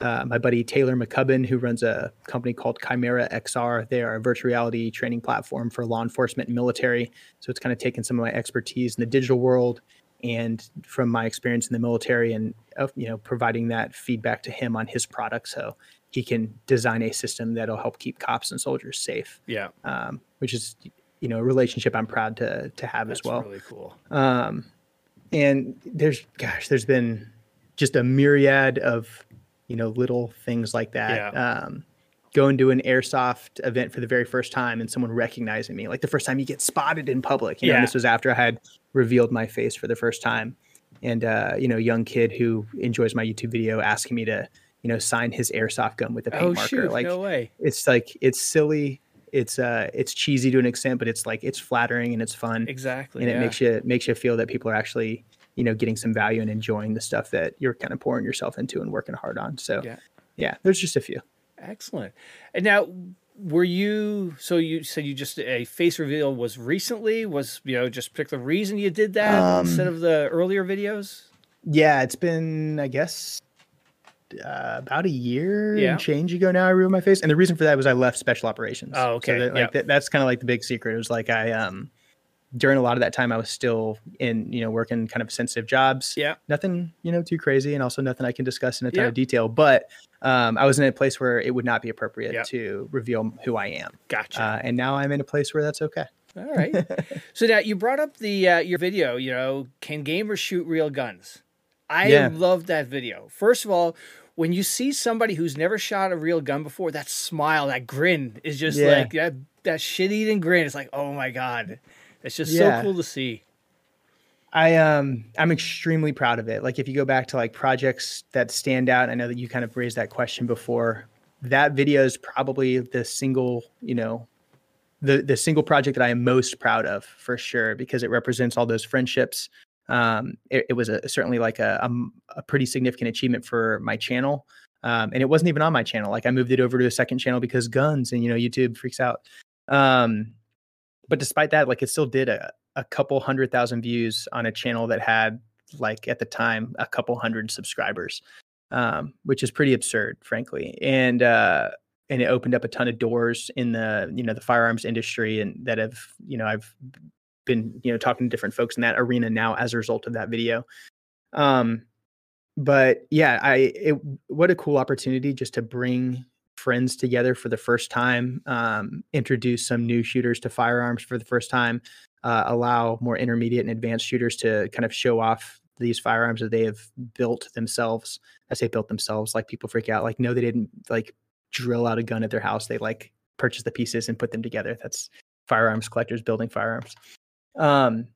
uh, my buddy Taylor McCubbin, who runs a company called Chimera XR. They are a virtual reality training platform for law enforcement and military. So it's kind of taken some of my expertise in the digital world and from my experience in the military, and uh, you know, providing that feedback to him on his product, so he can design a system that'll help keep cops and soldiers safe. Yeah, um, which is you know a relationship I'm proud to to have That's as well. Really cool. Um, and there's gosh there's been just a myriad of you know little things like that yeah. um, going to an airsoft event for the very first time and someone recognizing me like the first time you get spotted in public you yeah. know this was after i had revealed my face for the first time and uh, you know young kid who enjoys my youtube video asking me to you know sign his airsoft gun with a paint oh, marker shoot, like no way. it's like it's silly it's uh it's cheesy to an extent, but it's like it's flattering and it's fun. Exactly. And yeah. it makes you makes you feel that people are actually, you know, getting some value and enjoying the stuff that you're kind of pouring yourself into and working hard on. So yeah, yeah there's just a few. Excellent. And now were you so you said you just a face reveal was recently was you know just particular reason you did that um, instead of the earlier videos yeah it's been i guess uh, about a year yeah. and change ago now. I ruined my face, and the reason for that was I left special operations. Oh, okay. So that, like yep. that, that's kind of like the big secret. It was like I um during a lot of that time I was still in you know working kind of sensitive jobs. Yeah. Nothing you know too crazy, and also nothing I can discuss in a ton yeah. of detail. But um, I was in a place where it would not be appropriate yep. to reveal who I am. Gotcha. Uh, and now I'm in a place where that's okay. All right. so now you brought up the uh, your video. You know, can gamers shoot real guns? I yeah. love that video. First of all, when you see somebody who's never shot a real gun before, that smile, that grin is just yeah. like that that shit eating grin. It's like, oh my god, it's just yeah. so cool to see. I um I'm extremely proud of it. Like if you go back to like projects that stand out, I know that you kind of raised that question before. That video is probably the single, you know, the the single project that I am most proud of for sure because it represents all those friendships, um, it, it, was a, certainly like a, a, a, pretty significant achievement for my channel. Um, and it wasn't even on my channel. Like I moved it over to a second channel because guns and, you know, YouTube freaks out. Um, but despite that, like it still did a, a couple hundred thousand views on a channel that had like at the time, a couple hundred subscribers, um, which is pretty absurd, frankly. And, uh, and it opened up a ton of doors in the you know the firearms industry and that have you know I've been you know talking to different folks in that arena now as a result of that video. Um but yeah i it, what a cool opportunity just to bring friends together for the first time um introduce some new shooters to firearms for the first time uh, allow more intermediate and advanced shooters to kind of show off these firearms that they have built themselves. I say built themselves like people freak out like no they didn't like drill out a gun at their house. They like purchase the pieces and put them together. That's firearms collectors building firearms um,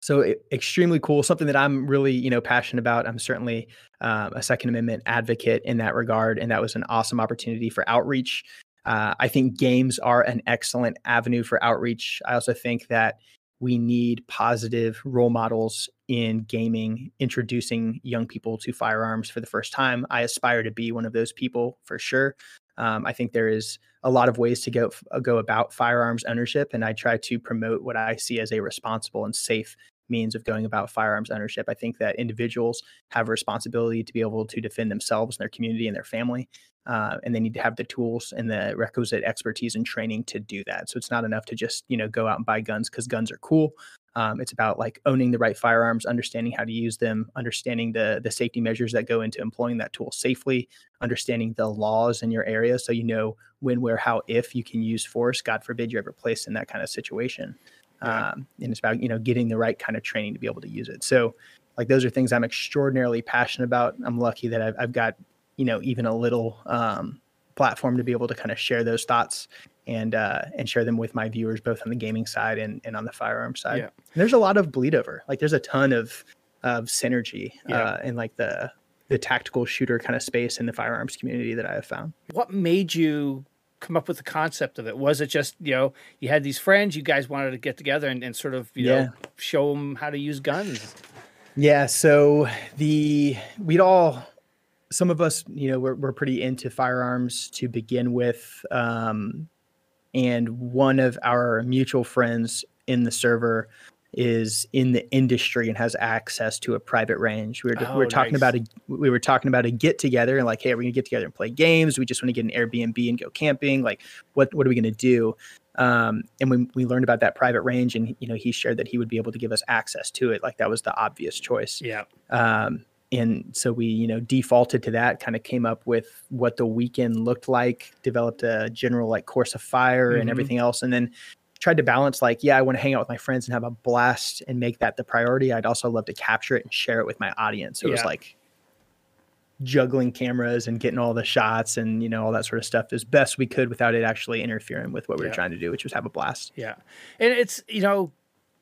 so it, extremely cool, something that I'm really, you know, passionate about. I'm certainly um, a Second Amendment advocate in that regard, and that was an awesome opportunity for outreach. Uh, I think games are an excellent avenue for outreach. I also think that we need positive role models in gaming, introducing young people to firearms for the first time. I aspire to be one of those people for sure. Um, I think there is a lot of ways to go go about firearms ownership, and I try to promote what I see as a responsible and safe means of going about firearms ownership. I think that individuals have a responsibility to be able to defend themselves and their community and their family, uh, and they need to have the tools and the requisite expertise and training to do that. So it's not enough to just you know go out and buy guns because guns are cool. Um, it's about like owning the right firearms, understanding how to use them, understanding the the safety measures that go into employing that tool safely, understanding the laws in your area, so you know when, where, how, if you can use force. God forbid you're ever placed in that kind of situation. Yeah. Um, and it's about you know getting the right kind of training to be able to use it. So, like those are things I'm extraordinarily passionate about. I'm lucky that I've, I've got you know even a little um, platform to be able to kind of share those thoughts and uh, and share them with my viewers, both on the gaming side and, and on the firearm side. Yeah. there's a lot of bleed over. Like there's a ton of of synergy yeah. uh, in like the the tactical shooter kind of space in the firearms community that I have found. What made you come up with the concept of it? Was it just you know you had these friends, you guys wanted to get together and, and sort of you yeah. know show them how to use guns? Yeah. So the we'd all some of us, you know, we're, we're pretty into firearms to begin with. Um, and one of our mutual friends in the server is in the industry and has access to a private range. We were, oh, we were talking nice. about a we were talking about a get together and like, hey, we're gonna get together and play games. We just want to get an Airbnb and go camping. Like, what what are we gonna do? Um, and when we learned about that private range, and you know, he shared that he would be able to give us access to it. Like that was the obvious choice. Yeah. Um, and so we you know defaulted to that kind of came up with what the weekend looked like developed a general like course of fire mm-hmm. and everything else and then tried to balance like yeah i want to hang out with my friends and have a blast and make that the priority i'd also love to capture it and share it with my audience so yeah. it was like juggling cameras and getting all the shots and you know all that sort of stuff as best we could without it actually interfering with what we yeah. were trying to do which was have a blast yeah and it's you know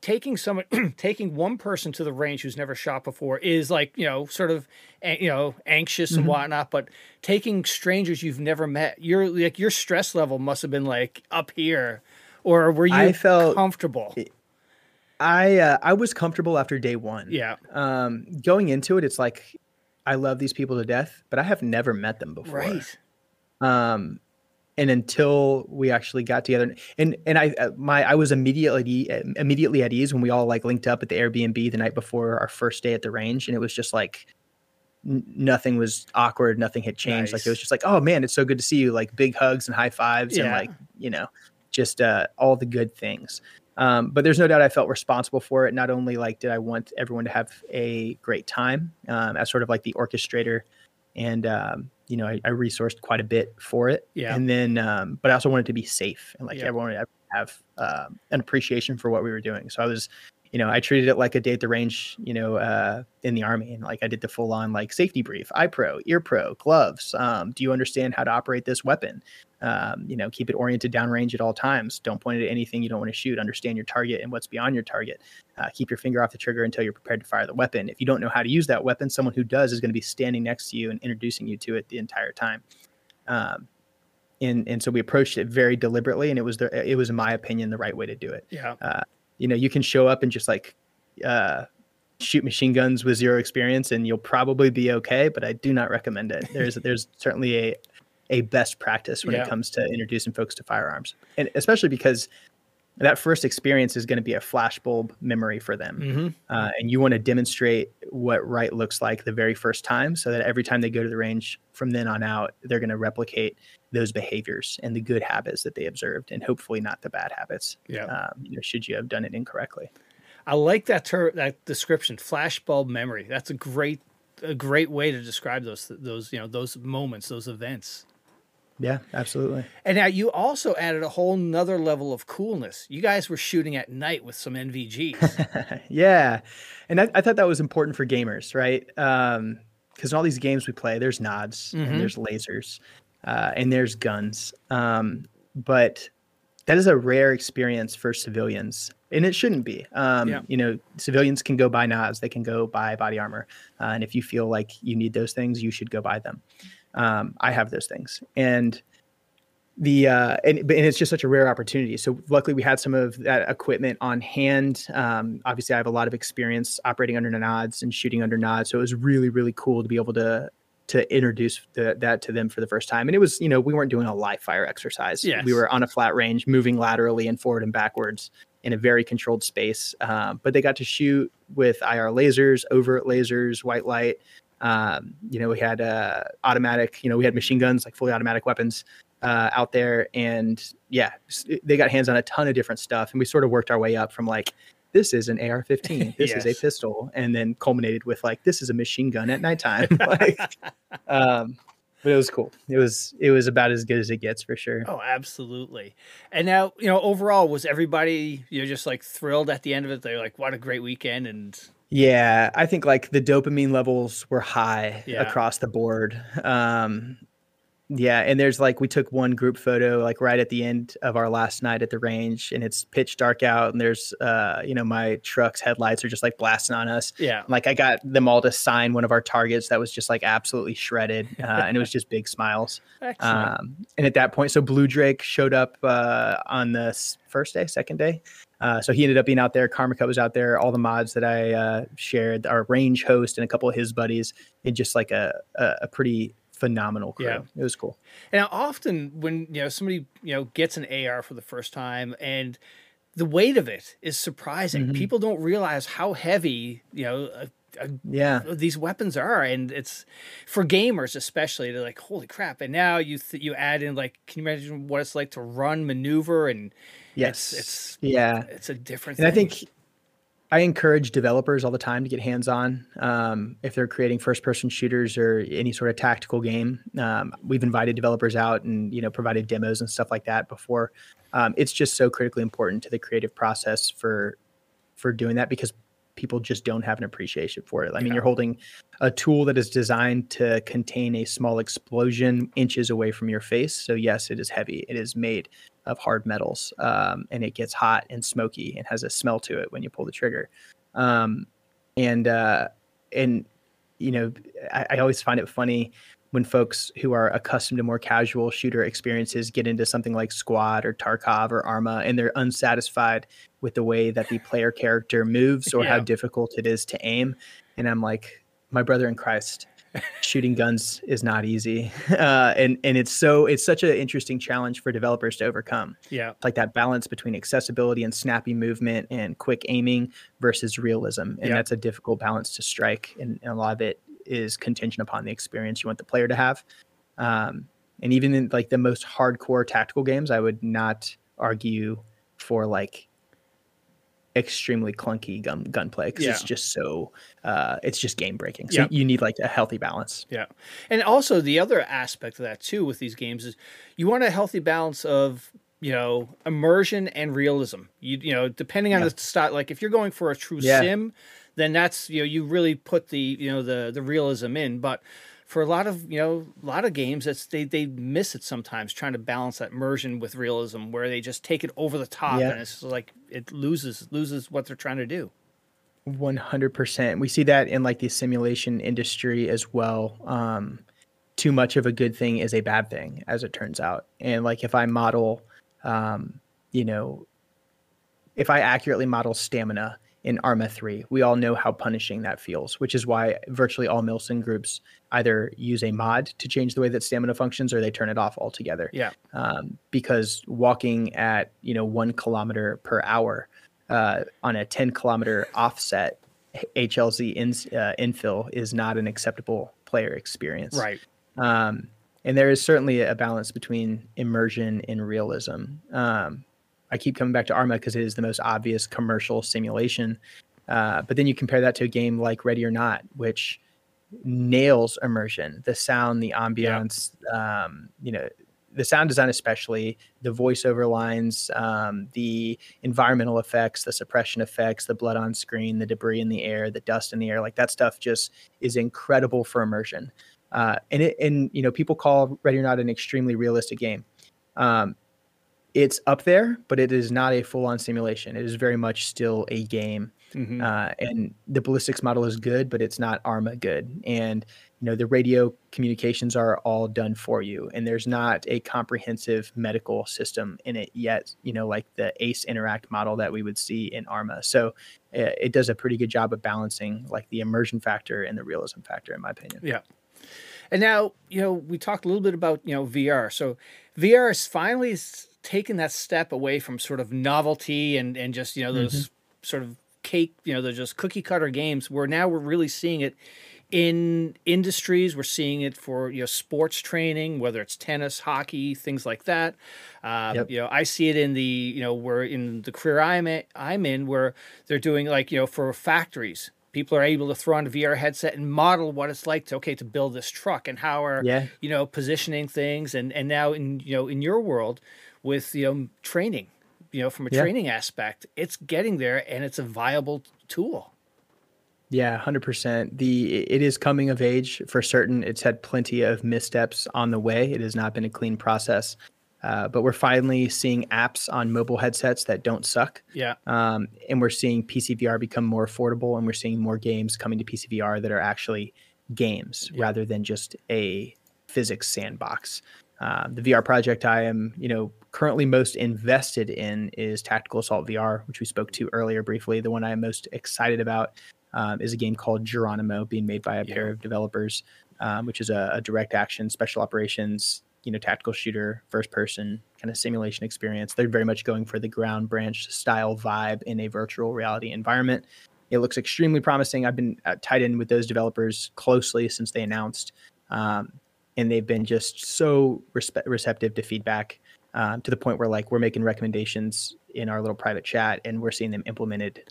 taking someone taking one person to the range who's never shot before is like you know sort of you know anxious and mm-hmm. whatnot but taking strangers you've never met your like your stress level must have been like up here or were you I felt comfortable? I uh, i was comfortable after day one. Yeah. Um going into it it's like i love these people to death but i have never met them before. Right. Um and until we actually got together and and i uh, my i was immediately immediately at ease when we all like linked up at the airbnb the night before our first day at the range and it was just like nothing was awkward nothing had changed. Nice. like it was just like oh man it's so good to see you like big hugs and high fives yeah. and like you know just uh, all the good things um, but there's no doubt I felt responsible for it. Not only like did I want everyone to have a great time um, as sort of like the orchestrator, and um, you know, I, I, resourced quite a bit for it. Yeah. And then, um, but I also wanted to be safe and like yeah. everyone would have uh, an appreciation for what we were doing. So I was you know, I treated it like a day at the range, you know, uh, in the army, and like I did the full on like safety brief, eye pro, ear pro, gloves. Um, do you understand how to operate this weapon? Um, you know, keep it oriented downrange at all times. Don't point it at anything you don't want to shoot. Understand your target and what's beyond your target. Uh, keep your finger off the trigger until you're prepared to fire the weapon. If you don't know how to use that weapon, someone who does is going to be standing next to you and introducing you to it the entire time. Um, and and so we approached it very deliberately, and it was the it was in my opinion the right way to do it. Yeah. Uh, you know you can show up and just like uh, shoot machine guns with zero experience and you'll probably be okay but i do not recommend it there's there's certainly a a best practice when yeah. it comes to introducing folks to firearms. And especially because that first experience is going to be a flashbulb memory for them. Mm-hmm. uh, and you want to demonstrate what right looks like the very first time so that every time they go to the range from then on out they're going to replicate those behaviors and the good habits that they observed and hopefully not the bad habits yeah. um, you know should you have done it incorrectly. I like that term that description flashbulb memory. That's a great a great way to describe those those you know those moments those events yeah, absolutely. And now you also added a whole nother level of coolness. You guys were shooting at night with some NVGs. yeah. And I, I, thought that was important for gamers, right? Because um, in all these games we play, there's nods mm-hmm. and there's lasers uh, and there's guns. Um, but that is a rare experience for civilians. And it shouldn't be. Um, yeah. You know, civilians can go buy nods, they can go buy body armor. Uh, and if you feel like you need those things, you should go buy them. Um, I have those things, and the uh, and, and it's just such a rare opportunity. So luckily, we had some of that equipment on hand. Um, obviously, I have a lot of experience operating under nods and shooting under nods, so it was really really cool to be able to to introduce the, that to them for the first time. And it was, you know, we weren't doing a live fire exercise. Yes. We were on a flat range, moving laterally and forward and backwards in a very controlled space. Um, but they got to shoot with IR lasers, overt lasers, white light, um, you know, we had uh, automatic, you know, we had machine guns, like fully automatic weapons uh, out there. And yeah, they got hands on a ton of different stuff. And we sort of worked our way up from like this is an AR-15, this yes. is a pistol, and then culminated with like this is a machine gun at nighttime. like, um, but it was cool. It was it was about as good as it gets for sure. Oh, absolutely. And now you know overall was everybody you know just like thrilled at the end of it. They're like, what a great weekend and. Yeah, I think like the dopamine levels were high yeah. across the board. Um, yeah, and there's like we took one group photo like right at the end of our last night at the range, and it's pitch dark out, and there's uh you know my truck's headlights are just like blasting on us. Yeah, like I got them all to sign one of our targets that was just like absolutely shredded, uh, and it was just big smiles. Um, and at that point, so Blue Drake showed up uh, on the first day, second day. Uh, so he ended up being out there. Karma Cut was out there. All the mods that I uh, shared, our range host and a couple of his buddies, in just like a, a, a pretty phenomenal crew. Yeah. It was cool. And often when you know somebody you know gets an AR for the first time and the weight of it is surprising. Mm-hmm. People don't realize how heavy you know. Yeah, these weapons are, and it's for gamers especially. They're like, "Holy crap!" And now you th- you add in like, can you imagine what it's like to run, maneuver, and yes, it's, it's yeah, it's a different. And thing. I think I encourage developers all the time to get hands on um, if they're creating first person shooters or any sort of tactical game. Um, we've invited developers out and you know provided demos and stuff like that before. Um, it's just so critically important to the creative process for for doing that because people just don't have an appreciation for it. I mean, you're holding a tool that is designed to contain a small explosion inches away from your face. So yes, it is heavy. It is made of hard metals, um, and it gets hot and smoky and has a smell to it when you pull the trigger. Um, and uh, and you know, I, I, always find it funny when folks who are accustomed to more casual shooter experiences get into something like Squad or Tarkov or Arma, and they're unsatisfied with the way that the player character moves or yeah. how difficult it is to aim. And I'm like, my brother in Christ shooting guns is not easy, uh, and and it's so it's such an interesting challenge for developers to overcome. Yeah, like that balance between accessibility and snappy movement and quick aiming versus realism, and yeah. that's a difficult balance to strike. And, and, a lot of it is contingent upon the experience you want the player to have. Um, and even in like the most hardcore tactical games, I would not argue for like extremely clunky gun gunplay because yeah. it's just so uh, it's just game breaking. So you need like a healthy balance. Yeah, and also the other aspect of that too with these games is you want a healthy balance of you know immersion and realism. You you know depending on yeah. the style, like if you're going for a true sim, then that's you know you really put the you know the the realism in, but for a lot of you know a lot of games that's they they miss it sometimes trying to balance that immersion with realism where they just take it over the top yeah. and it's like it loses loses what they're trying to do. 100% we see that in like the simulation industry as well. Um too much of a good thing is a bad thing as it turns out. And like if i model um you know if i accurately model stamina in Arma 3. We all know how punishing that feels, which is why virtually all Milsim groups either use a mod to change the way that stamina functions or they turn it off altogether. Yeah. Um, because walking at, you know, one kilometer per hour uh, on a 10 kilometer offset HLZ in, uh, infill is not an acceptable player experience. Right. Um, and there is certainly a balance between immersion and realism. Um, I keep coming back to Arma because it is the most obvious commercial simulation. Uh, but then you compare that to a game like Ready or Not, which nails immersion, the sound, the ambiance, yeah. um, you know, the sound design, especially the voiceover lines, um, the environmental effects, the suppression effects, the blood on screen, the debris in the air, the dust in the air, like that stuff just is incredible for immersion. Uh, and it, and you know, people call Ready or Not an extremely realistic game. Um, it's up there, but it is not a full on simulation. It is very much still a game. Mm-hmm. Uh, and the ballistics model is good, but it's not ARMA good. And you know the radio communications are all done for you, and there's not a comprehensive medical system in it yet. You know, like the ACE Interact model that we would see in ARMA. So uh, it does a pretty good job of balancing like the immersion factor and the realism factor, in my opinion. Yeah. And now, you know, we talked a little bit about, you know, VR. So VR is finally taken that step away from sort of novelty and and just you know those mm-hmm. sort of cake you know those just cookie cutter games where now we're really seeing it in industries. We're seeing it for you know sports training, whether it's tennis, hockey, things like that. Uh, yep. You know, I see it in the you know we're in the career I'm in, I'm in where they're doing like you know for factories. People are able to throw on a VR headset and model what it's like to okay to build this truck and how are yeah. you know positioning things and and now in you know in your world with you know training you know from a yeah. training aspect it's getting there and it's a viable tool yeah, hundred percent. The it is coming of age for certain. It's had plenty of missteps on the way. It has not been a clean process, uh, but we're finally seeing apps on mobile headsets that don't suck. Yeah. Um, and we're seeing PCVR become more affordable, and we're seeing more games coming to PCVR that are actually games yeah. rather than just a physics sandbox. Uh, the VR project I am, you know, currently most invested in is Tactical Assault VR, which we spoke to earlier briefly. The one I am most excited about um, is a game called Geronimo, being made by a yeah. pair of developers, um, which is a, a, direct action special operations, you know, tactical shooter, first person kind of simulation experience. They're very much going for the ground branch style vibe in a virtual reality environment. It looks extremely promising. I've been uh, tied in with those developers closely since they announced, um, and they've been just so respe- receptive to feedback. Uh, to the point where like we're making recommendations in our little private chat and we're seeing them implemented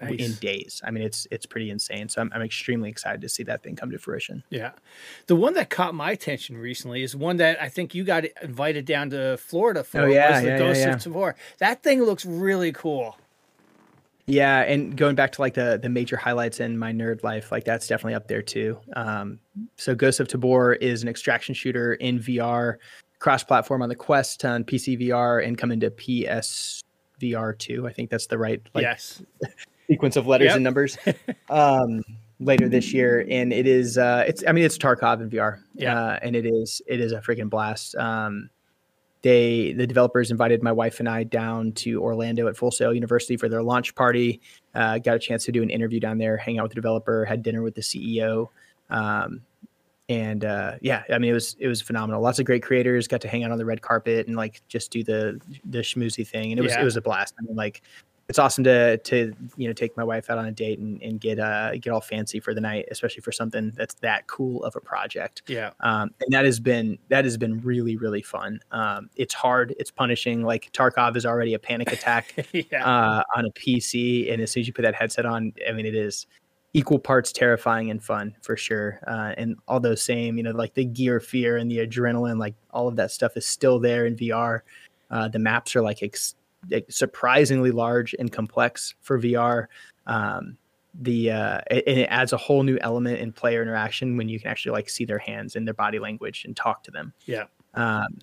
nice. in days. I mean, it's it's pretty insane. So I'm, I'm extremely excited to see that thing come to fruition. Yeah, the one that caught my attention recently is one that I think you got invited down to Florida for. Oh yeah, yeah, Ghost yeah, yeah. That thing looks really cool. Yeah, and going back to like the the major highlights in my nerd life, like that's definitely up there too. Um, so Ghost of Tabor is an extraction shooter in VR, cross-platform on the Quest on PC VR, and come into PS VR two. I think that's the right like, yes sequence of letters yep. and numbers um, later this year, and it is uh, it's I mean it's Tarkov in VR, yeah, uh, and it is it is a freaking blast. Um, they the developers invited my wife and I down to Orlando at Full Sail University for their launch party. Uh, got a chance to do an interview down there, hang out with the developer, had dinner with the CEO. Um, and uh, yeah, I mean it was it was phenomenal. Lots of great creators got to hang out on the red carpet and like just do the the schmoozy thing, and it was yeah. it was a blast. I mean like it's awesome to to you know take my wife out on a date and, and get uh get all fancy for the night, especially for something that's that cool of a project. Yeah. Um, and that has been that has been really really fun. Um, it's hard, it's punishing. Like Tarkov is already a panic attack yeah. uh, on a PC, and as soon as you put that headset on, I mean, it is equal parts terrifying and fun for sure. Uh, and all those same, you know, like the gear fear and the adrenaline, like all of that stuff is still there in VR. Uh, the maps are like ex- surprisingly large and complex for VR. Um, the uh, it, it, adds a whole new element in player interaction when you can actually like see their hands and their body language and talk to them. Yeah. Um,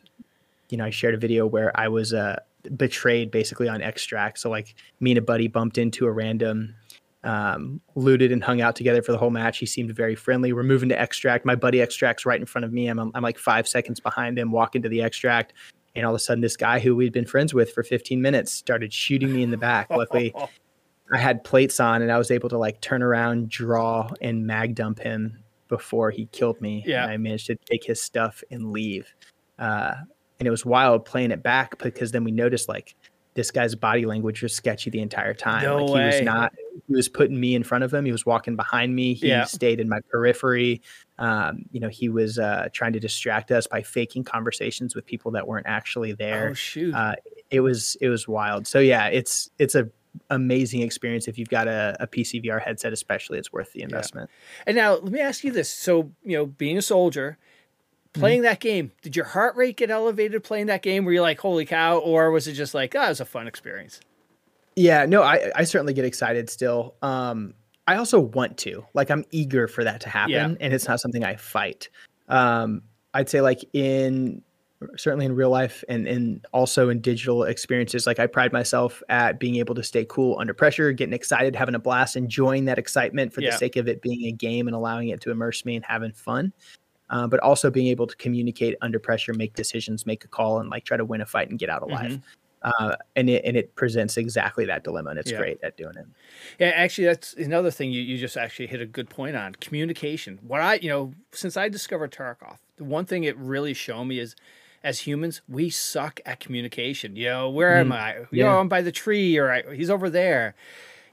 you know, I shared a video where I was uh, betrayed basically on extract. So like me and a buddy bumped into a random, um, looted and hung out together for the whole match. He seemed very friendly. We're moving to extract. My buddy extracts right in front of me. I'm, I'm like five seconds behind him. Walk into the extract. And all of a sudden, this guy who we'd been friends with for 15 minutes started shooting me in the back. Luckily, I had plates on and I was able to like turn around, draw, and mag dump him before he killed me. Yeah. And I managed to take his stuff and leave. Uh, and it was wild playing it back because then we noticed like this guy's body language was sketchy the entire time. No like way. he was not he was putting me in front of him. He was walking behind me. He yeah. stayed in my periphery. Um, you know, he was uh, trying to distract us by faking conversations with people that weren't actually there. Oh shoot. Uh, it was it was wild. So yeah, it's it's a amazing experience if you've got a, a PC VR headset, especially it's worth the investment. Yeah. And now let me ask you this. So, you know, being a soldier, playing mm-hmm. that game, did your heart rate get elevated playing that game? Were you like, holy cow? Or was it just like, oh, it was a fun experience? Yeah, no, I, I certainly get excited still. Um, I also want to, like, I'm eager for that to happen, yeah. and it's not something I fight. Um, I'd say, like, in certainly in real life and, and also in digital experiences, like, I pride myself at being able to stay cool under pressure, getting excited, having a blast, enjoying that excitement for yeah. the sake of it being a game and allowing it to immerse me and having fun uh, but also being able to communicate under pressure, make decisions, make a call, and like try to win a fight and get out alive. Mm-hmm. Uh, and it and it presents exactly that dilemma, and it's yeah. great at doing it. Yeah, actually, that's another thing you, you just actually hit a good point on communication. What I you know since I discovered Tarkov, the one thing it really showed me is as humans, we suck at communication. You know, where mm am I? You yeah. know, I'm by the tree, or I, he's over there.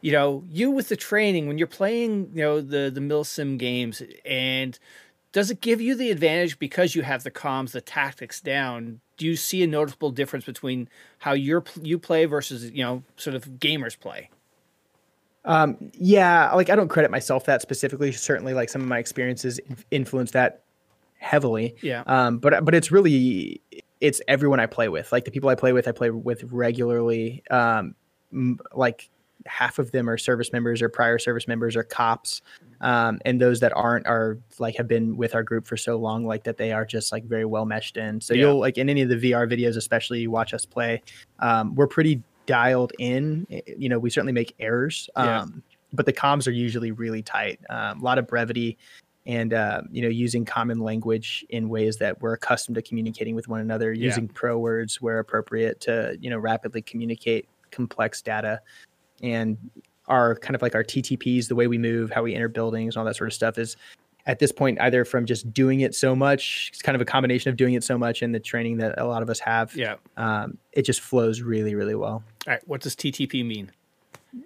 you know, you with the training when you're playing, you know, the the Milsim games, and does it give you the advantage because you have the comms, the tactics down? Do you see a noticeable difference between how you're you play versus you know sort of gamers play? Um, yeah, like I don't credit myself that specifically. Certainly, like some of my experiences influence that heavily. Yeah. Um, but but it's really it's everyone I play with. Like the people I play with, I play with regularly. Um, like half of them are service members or prior service members or cops um, and those that aren't are like have been with our group for so long like that they are just like very well meshed in so yeah. you'll like in any of the vr videos especially you watch us play um, we're pretty dialed in you know we certainly make errors um, yeah. but the comms are usually really tight um, a lot of brevity and uh, you know using common language in ways that we're accustomed to communicating with one another yeah. using pro words where appropriate to you know rapidly communicate complex data and our kind of like our TTPs, the way we move, how we enter buildings, and all that sort of stuff is at this point either from just doing it so much, it's kind of a combination of doing it so much and the training that a lot of us have. Yeah. Um, it just flows really, really well. All right. What does TTP mean?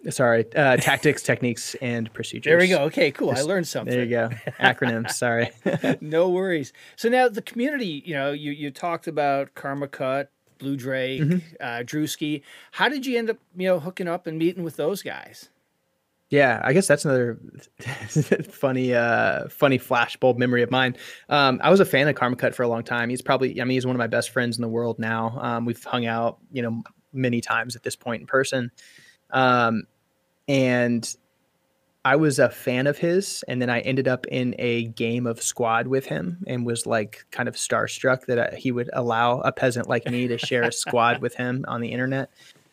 Sorry, uh, tactics, techniques, and procedures. There we go. Okay, cool. Just, I learned something. There you go. Acronyms. sorry. no worries. So now the community, you know, you you talked about Karma Cut, Blue Drake, mm-hmm. uh, Drewski. How did you end up, you know, hooking up and meeting with those guys? Yeah, I guess that's another funny, uh, funny flashbulb memory of mine. Um, I was a fan of Karma Cut for a long time. He's probably, I mean, he's one of my best friends in the world now. Um, we've hung out, you know, many times at this point in person. Um, and I was a fan of his, and then I ended up in a game of squad with him, and was like kind of starstruck that I, he would allow a peasant like me to share a squad with him on the internet.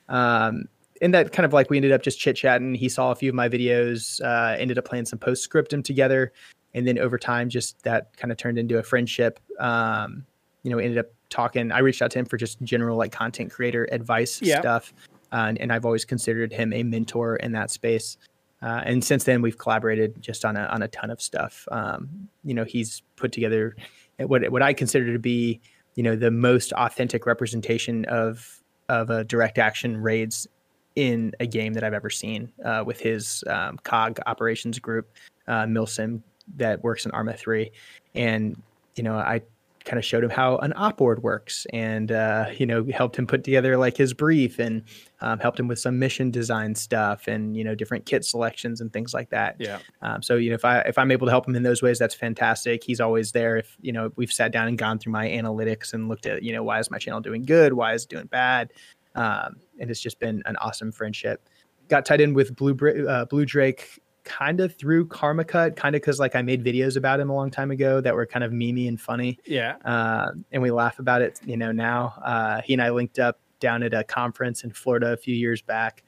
Um, and that kind of like we ended up just chit chatting. He saw a few of my videos, uh, ended up playing some Post Scriptum together, and then over time, just that kind of turned into a friendship. Um, you know, ended up talking. I reached out to him for just general like content creator advice yeah. stuff, uh, and, and I've always considered him a mentor in that space. Uh, and since then, we've collaborated just on a on a ton of stuff. Um, you know, he's put together what what I consider to be you know the most authentic representation of of a direct action raids in a game that I've ever seen uh, with his um, COG operations group, uh, Milsim, that works in Arma three, and you know I kind of showed him how an op board works and uh, you know helped him put together like his brief and um, helped him with some mission design stuff and you know different kit selections and things like that. Yeah. Um, so you know if i if i'm able to help him in those ways that's fantastic. He's always there if you know we've sat down and gone through my analytics and looked at you know why is my channel doing good? Why is it doing bad? Um, and it's just been an awesome friendship. Got tied in with blue uh, blue drake kind of through Karma Cut, kind of because like I made videos about him a long time ago that were kind of memey and funny. Yeah. Uh, and we laugh about it, you know, now. Uh, he and I linked up down at a conference in Florida a few years back.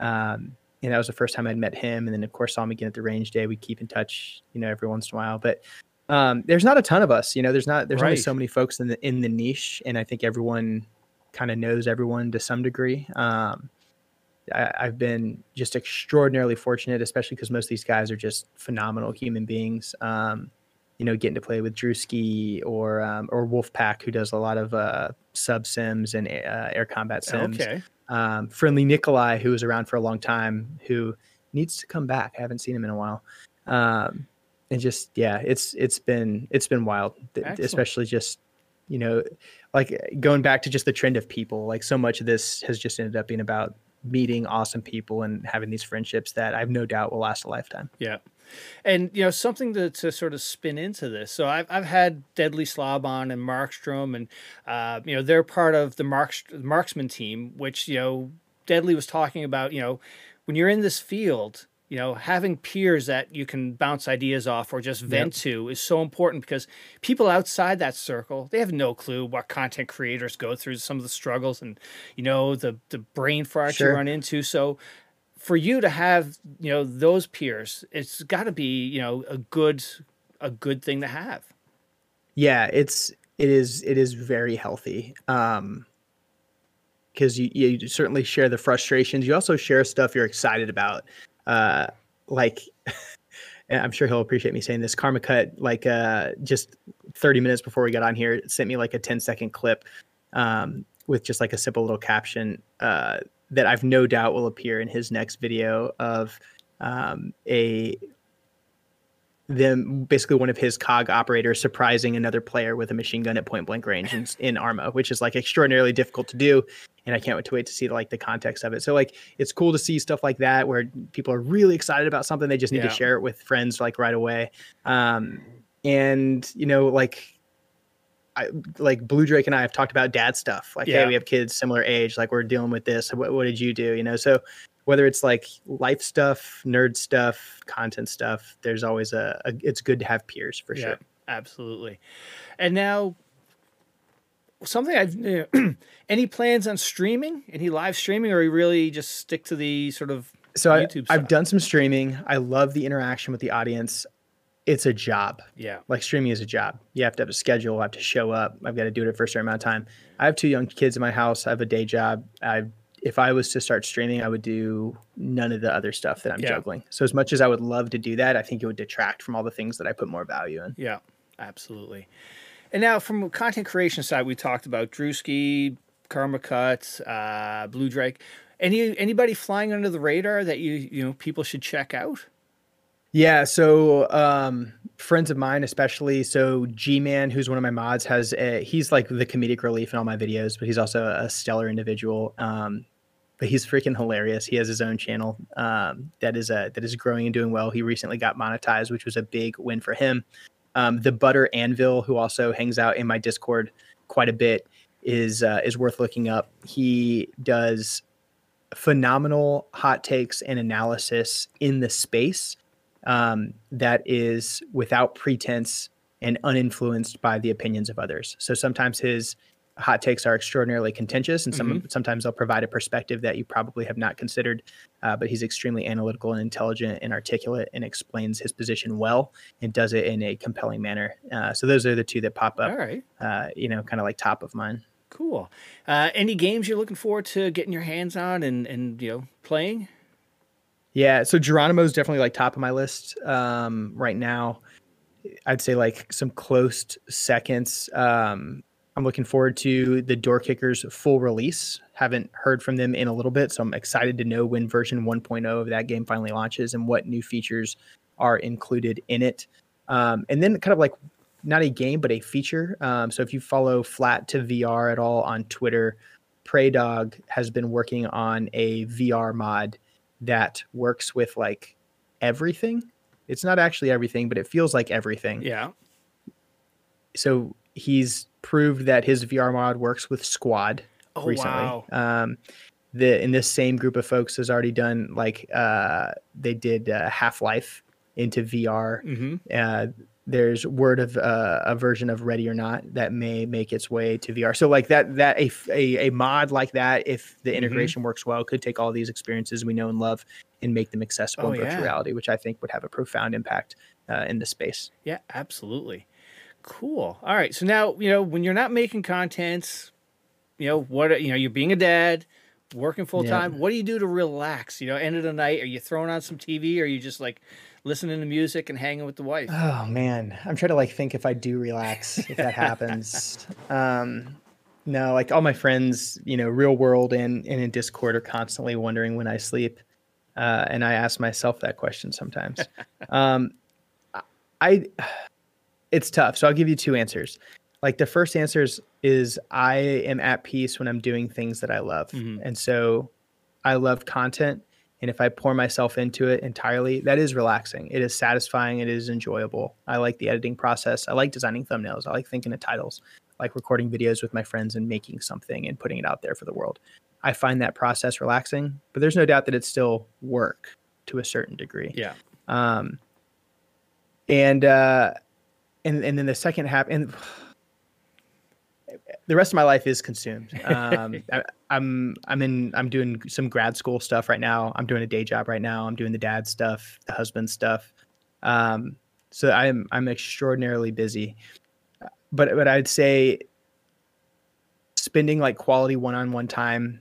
Um, and that was the first time I'd met him. And then, of course, saw him again at the range day. We keep in touch, you know, every once in a while. But um, there's not a ton of us, you know, there's not, there's right. only so many folks in the, in the niche. And I think everyone kind of knows everyone to some degree. Um, I, have been just extraordinarily fortunate, especially because most of these guys are just phenomenal human beings. Um, you know, getting to play with Drewski or um, or Wolfpack, who does a lot of uh, sub sims and uh, air combat sims. Okay. Um, friendly Nikolai, who was around for a long time, who needs to come back. I haven't seen him in a while. Um, and just yeah, it's it's been it's been wild, Excellent. especially just you know, like going back to just the trend of people. Like so much of this has just ended up being about meeting awesome people and having these friendships that I have no doubt will last a lifetime. Yeah. And you know something to, to sort of spin into this. So I've I've had Deadly Slob on and Markstrom, and uh, you know they're part of the Marks marksman team, which you know Deadly was talking about. You know when you're in this field, you know having peers that you can bounce ideas off or just vent yep. to is so important because people outside that circle they have no clue what content creators go through some of the struggles and you know the the brain fart sure. you run into so for you to have you know those peers it's got to be you know a good a good thing to have yeah it's it is it is very healthy um because you, you certainly share the frustrations you also share stuff you're excited about uh, like I'm sure he'll appreciate me saying this. Karma cut like uh, just 30 minutes before we got on here, sent me like a 10 second clip um, with just like a simple little caption. Uh, that I've no doubt will appear in his next video of um, a them basically one of his cog operators surprising another player with a machine gun at point blank range in, in Arma, which is like extraordinarily difficult to do. And I can't wait to wait to see like the context of it. So like it's cool to see stuff like that where people are really excited about something. They just need yeah. to share it with friends like right away. Um, and you know, like I, like Blue Drake and I have talked about dad stuff. Like, yeah. hey, we have kids similar age. Like, we're dealing with this. What, what did you do? You know, so whether it's like life stuff, nerd stuff, content stuff, there's always a, a it's good to have peers for yeah, sure. Absolutely. And now something I've you know, any plans on streaming? Any live streaming, or you really just stick to the sort of so YouTube I, I've done some streaming. I love the interaction with the audience. It's a job. Yeah. Like streaming is a job. You have to have a schedule. I have to show up. I've got to do it for a certain amount of time. I have two young kids in my house. I have a day job. I've if I was to start streaming, I would do none of the other stuff that I'm yeah. juggling. So as much as I would love to do that, I think it would detract from all the things that I put more value in. Yeah, absolutely. And now from a content creation side, we talked about Drewski, Karma Cuts, uh, Blue Drake. Any anybody flying under the radar that you you know people should check out? Yeah, so um, friends of mine, especially, so G Man, who's one of my mods, has a, he's like the comedic relief in all my videos, but he's also a stellar individual. Um, but he's freaking hilarious. He has his own channel um, that is a that is growing and doing well. He recently got monetized, which was a big win for him. Um, the Butter Anvil, who also hangs out in my Discord quite a bit, is uh, is worth looking up. He does phenomenal hot takes and analysis in the space um, that is without pretense and uninfluenced by the opinions of others. So sometimes his hot takes are extraordinarily contentious, and some mm-hmm. sometimes they'll provide a perspective that you probably have not considered. Uh, but he's extremely analytical and intelligent and articulate, and explains his position well and does it in a compelling manner. Uh, so those are the two that pop up. All right, uh, you know, kind of like top of mind. Cool. Uh, any games you're looking forward to getting your hands on and and you know playing? Yeah, so Geronimo is definitely like top of my list um, right now. I'd say like some close seconds. Um, I'm looking forward to the Door Kickers full release. Haven't heard from them in a little bit, so I'm excited to know when version 1.0 of that game finally launches and what new features are included in it. Um, and then kind of like not a game but a feature. Um, so if you follow Flat2VR at all on Twitter, Praydog has been working on a VR mod that works with like everything. It's not actually everything, but it feels like everything. Yeah. So he's proved that his VR mod works with Squad oh, recently. Wow. Um, the in this same group of folks has already done like uh, they did uh, Half Life into VR. Mm-hmm. Uh, there's word of uh, a version of Ready or Not that may make its way to VR. So like that that a a, a mod like that, if the mm-hmm. integration mm-hmm. works well, could take all these experiences we know and love and make them accessible oh, in virtual yeah. reality, which I think would have a profound impact uh, in the space. Yeah, absolutely. Cool. All right. So now you know when you're not making contents, you know what you know you're being a dad working full time. Yeah. What do you do to relax? You know, end of the night, are you throwing on some TV? Or are you just like listening to music and hanging with the wife. Oh man, I'm trying to like think if I do relax if that happens. Um, no, like all my friends, you know, real world and, and in Discord are constantly wondering when I sleep, uh, and I ask myself that question sometimes. um, I, it's tough. So I'll give you two answers. Like the first answer is, is I am at peace when I'm doing things that I love, mm-hmm. and so I love content and if I pour myself into it entirely, that is relaxing. It is satisfying. It is enjoyable. I like the editing process. I like designing thumbnails. I like thinking of titles. I like recording videos with my friends and making something and putting it out there for the world. I find that process relaxing, but there's no doubt that it's still work to a certain degree. Yeah. Um, and uh, and and then the second half and the rest of my life is consumed. Um, I, I'm I'm in I'm doing some grad school stuff right now. I'm doing a day job right now. I'm doing the dad stuff, the husband stuff. Um, so I'm I'm extraordinarily busy. But but I'd say spending like quality one-on-one time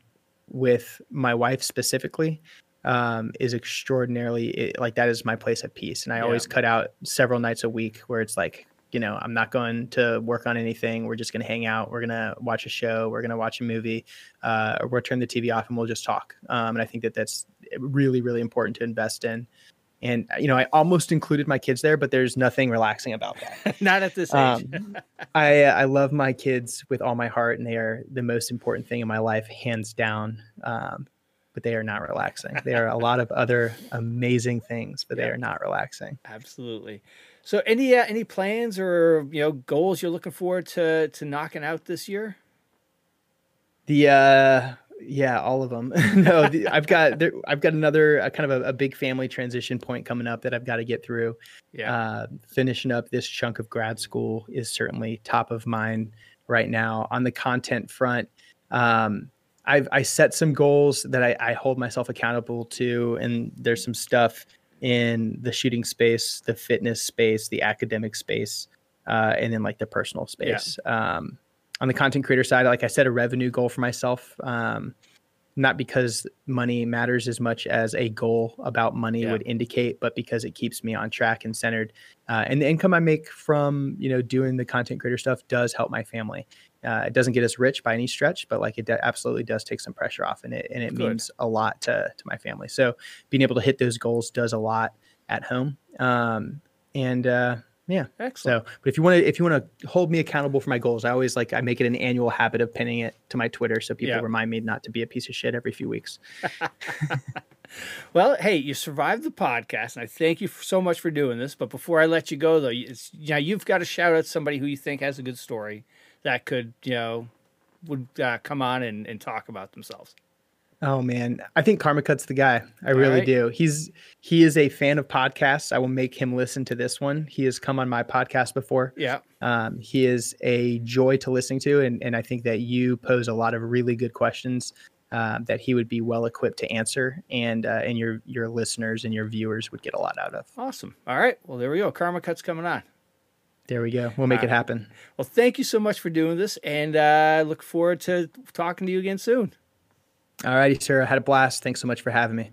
with my wife specifically um, is extraordinarily it, like that is my place of peace. And I yeah. always cut out several nights a week where it's like you know, I'm not going to work on anything. We're just going to hang out. We're going to watch a show. We're going to watch a movie. Uh, or we'll turn the TV off and we'll just talk. Um, and I think that that's really, really important to invest in. And you know, I almost included my kids there, but there's nothing relaxing about that. Not at this age. Um, I I love my kids with all my heart, and they are the most important thing in my life, hands down. Um, but they are not relaxing. They are a lot of other amazing things, but yeah. they are not relaxing. Absolutely. So, any uh, any plans or you know goals you're looking forward to to knocking out this year? The uh, yeah, all of them. no, the, I've got there, I've got another uh, kind of a, a, big family transition point coming up that I've got to get through. Yeah, uh, finishing up this chunk of grad school is certainly top of mind right now. On the content front, um, I've I set some goals that I, I hold myself accountable to, and there's some stuff in the shooting space, the fitness space, the academic space, uh, and then like the personal space. Yeah. Um, on the content creator side, like I set a revenue goal for myself. Um, not because money matters as much as a goal about money yeah. would indicate, but because it keeps me on track and centered. Uh, and the income I make from you know doing the content creator stuff does help my family. Uh, it doesn't get us rich by any stretch, but like it de- absolutely does take some pressure off, and it and it Good. means a lot to to my family. So being able to hit those goals does a lot at home. Um, and uh, yeah. Excellent. So, but if you want to, if you want to hold me accountable for my goals, I always like I make it an annual habit of pinning it to my Twitter so people remind me not to be a piece of shit every few weeks. well, hey, you survived the podcast, and I thank you so much for doing this. But before I let you go, though, it's, you you've got to shout out somebody who you think has a good story that could, you know, would uh, come on and, and talk about themselves. Oh man, I think Karma Cut's the guy. I All really right. do. He's he is a fan of podcasts. I will make him listen to this one. He has come on my podcast before. Yeah. Um, he is a joy to listen to, and and I think that you pose a lot of really good questions uh, that he would be well equipped to answer, and uh, and your your listeners and your viewers would get a lot out of. Awesome. All right. Well, there we go. Karma Cut's coming on. There we go. We'll make All it happen. Well, thank you so much for doing this, and uh, look forward to talking to you again soon. All righty, sir. I had a blast. Thanks so much for having me.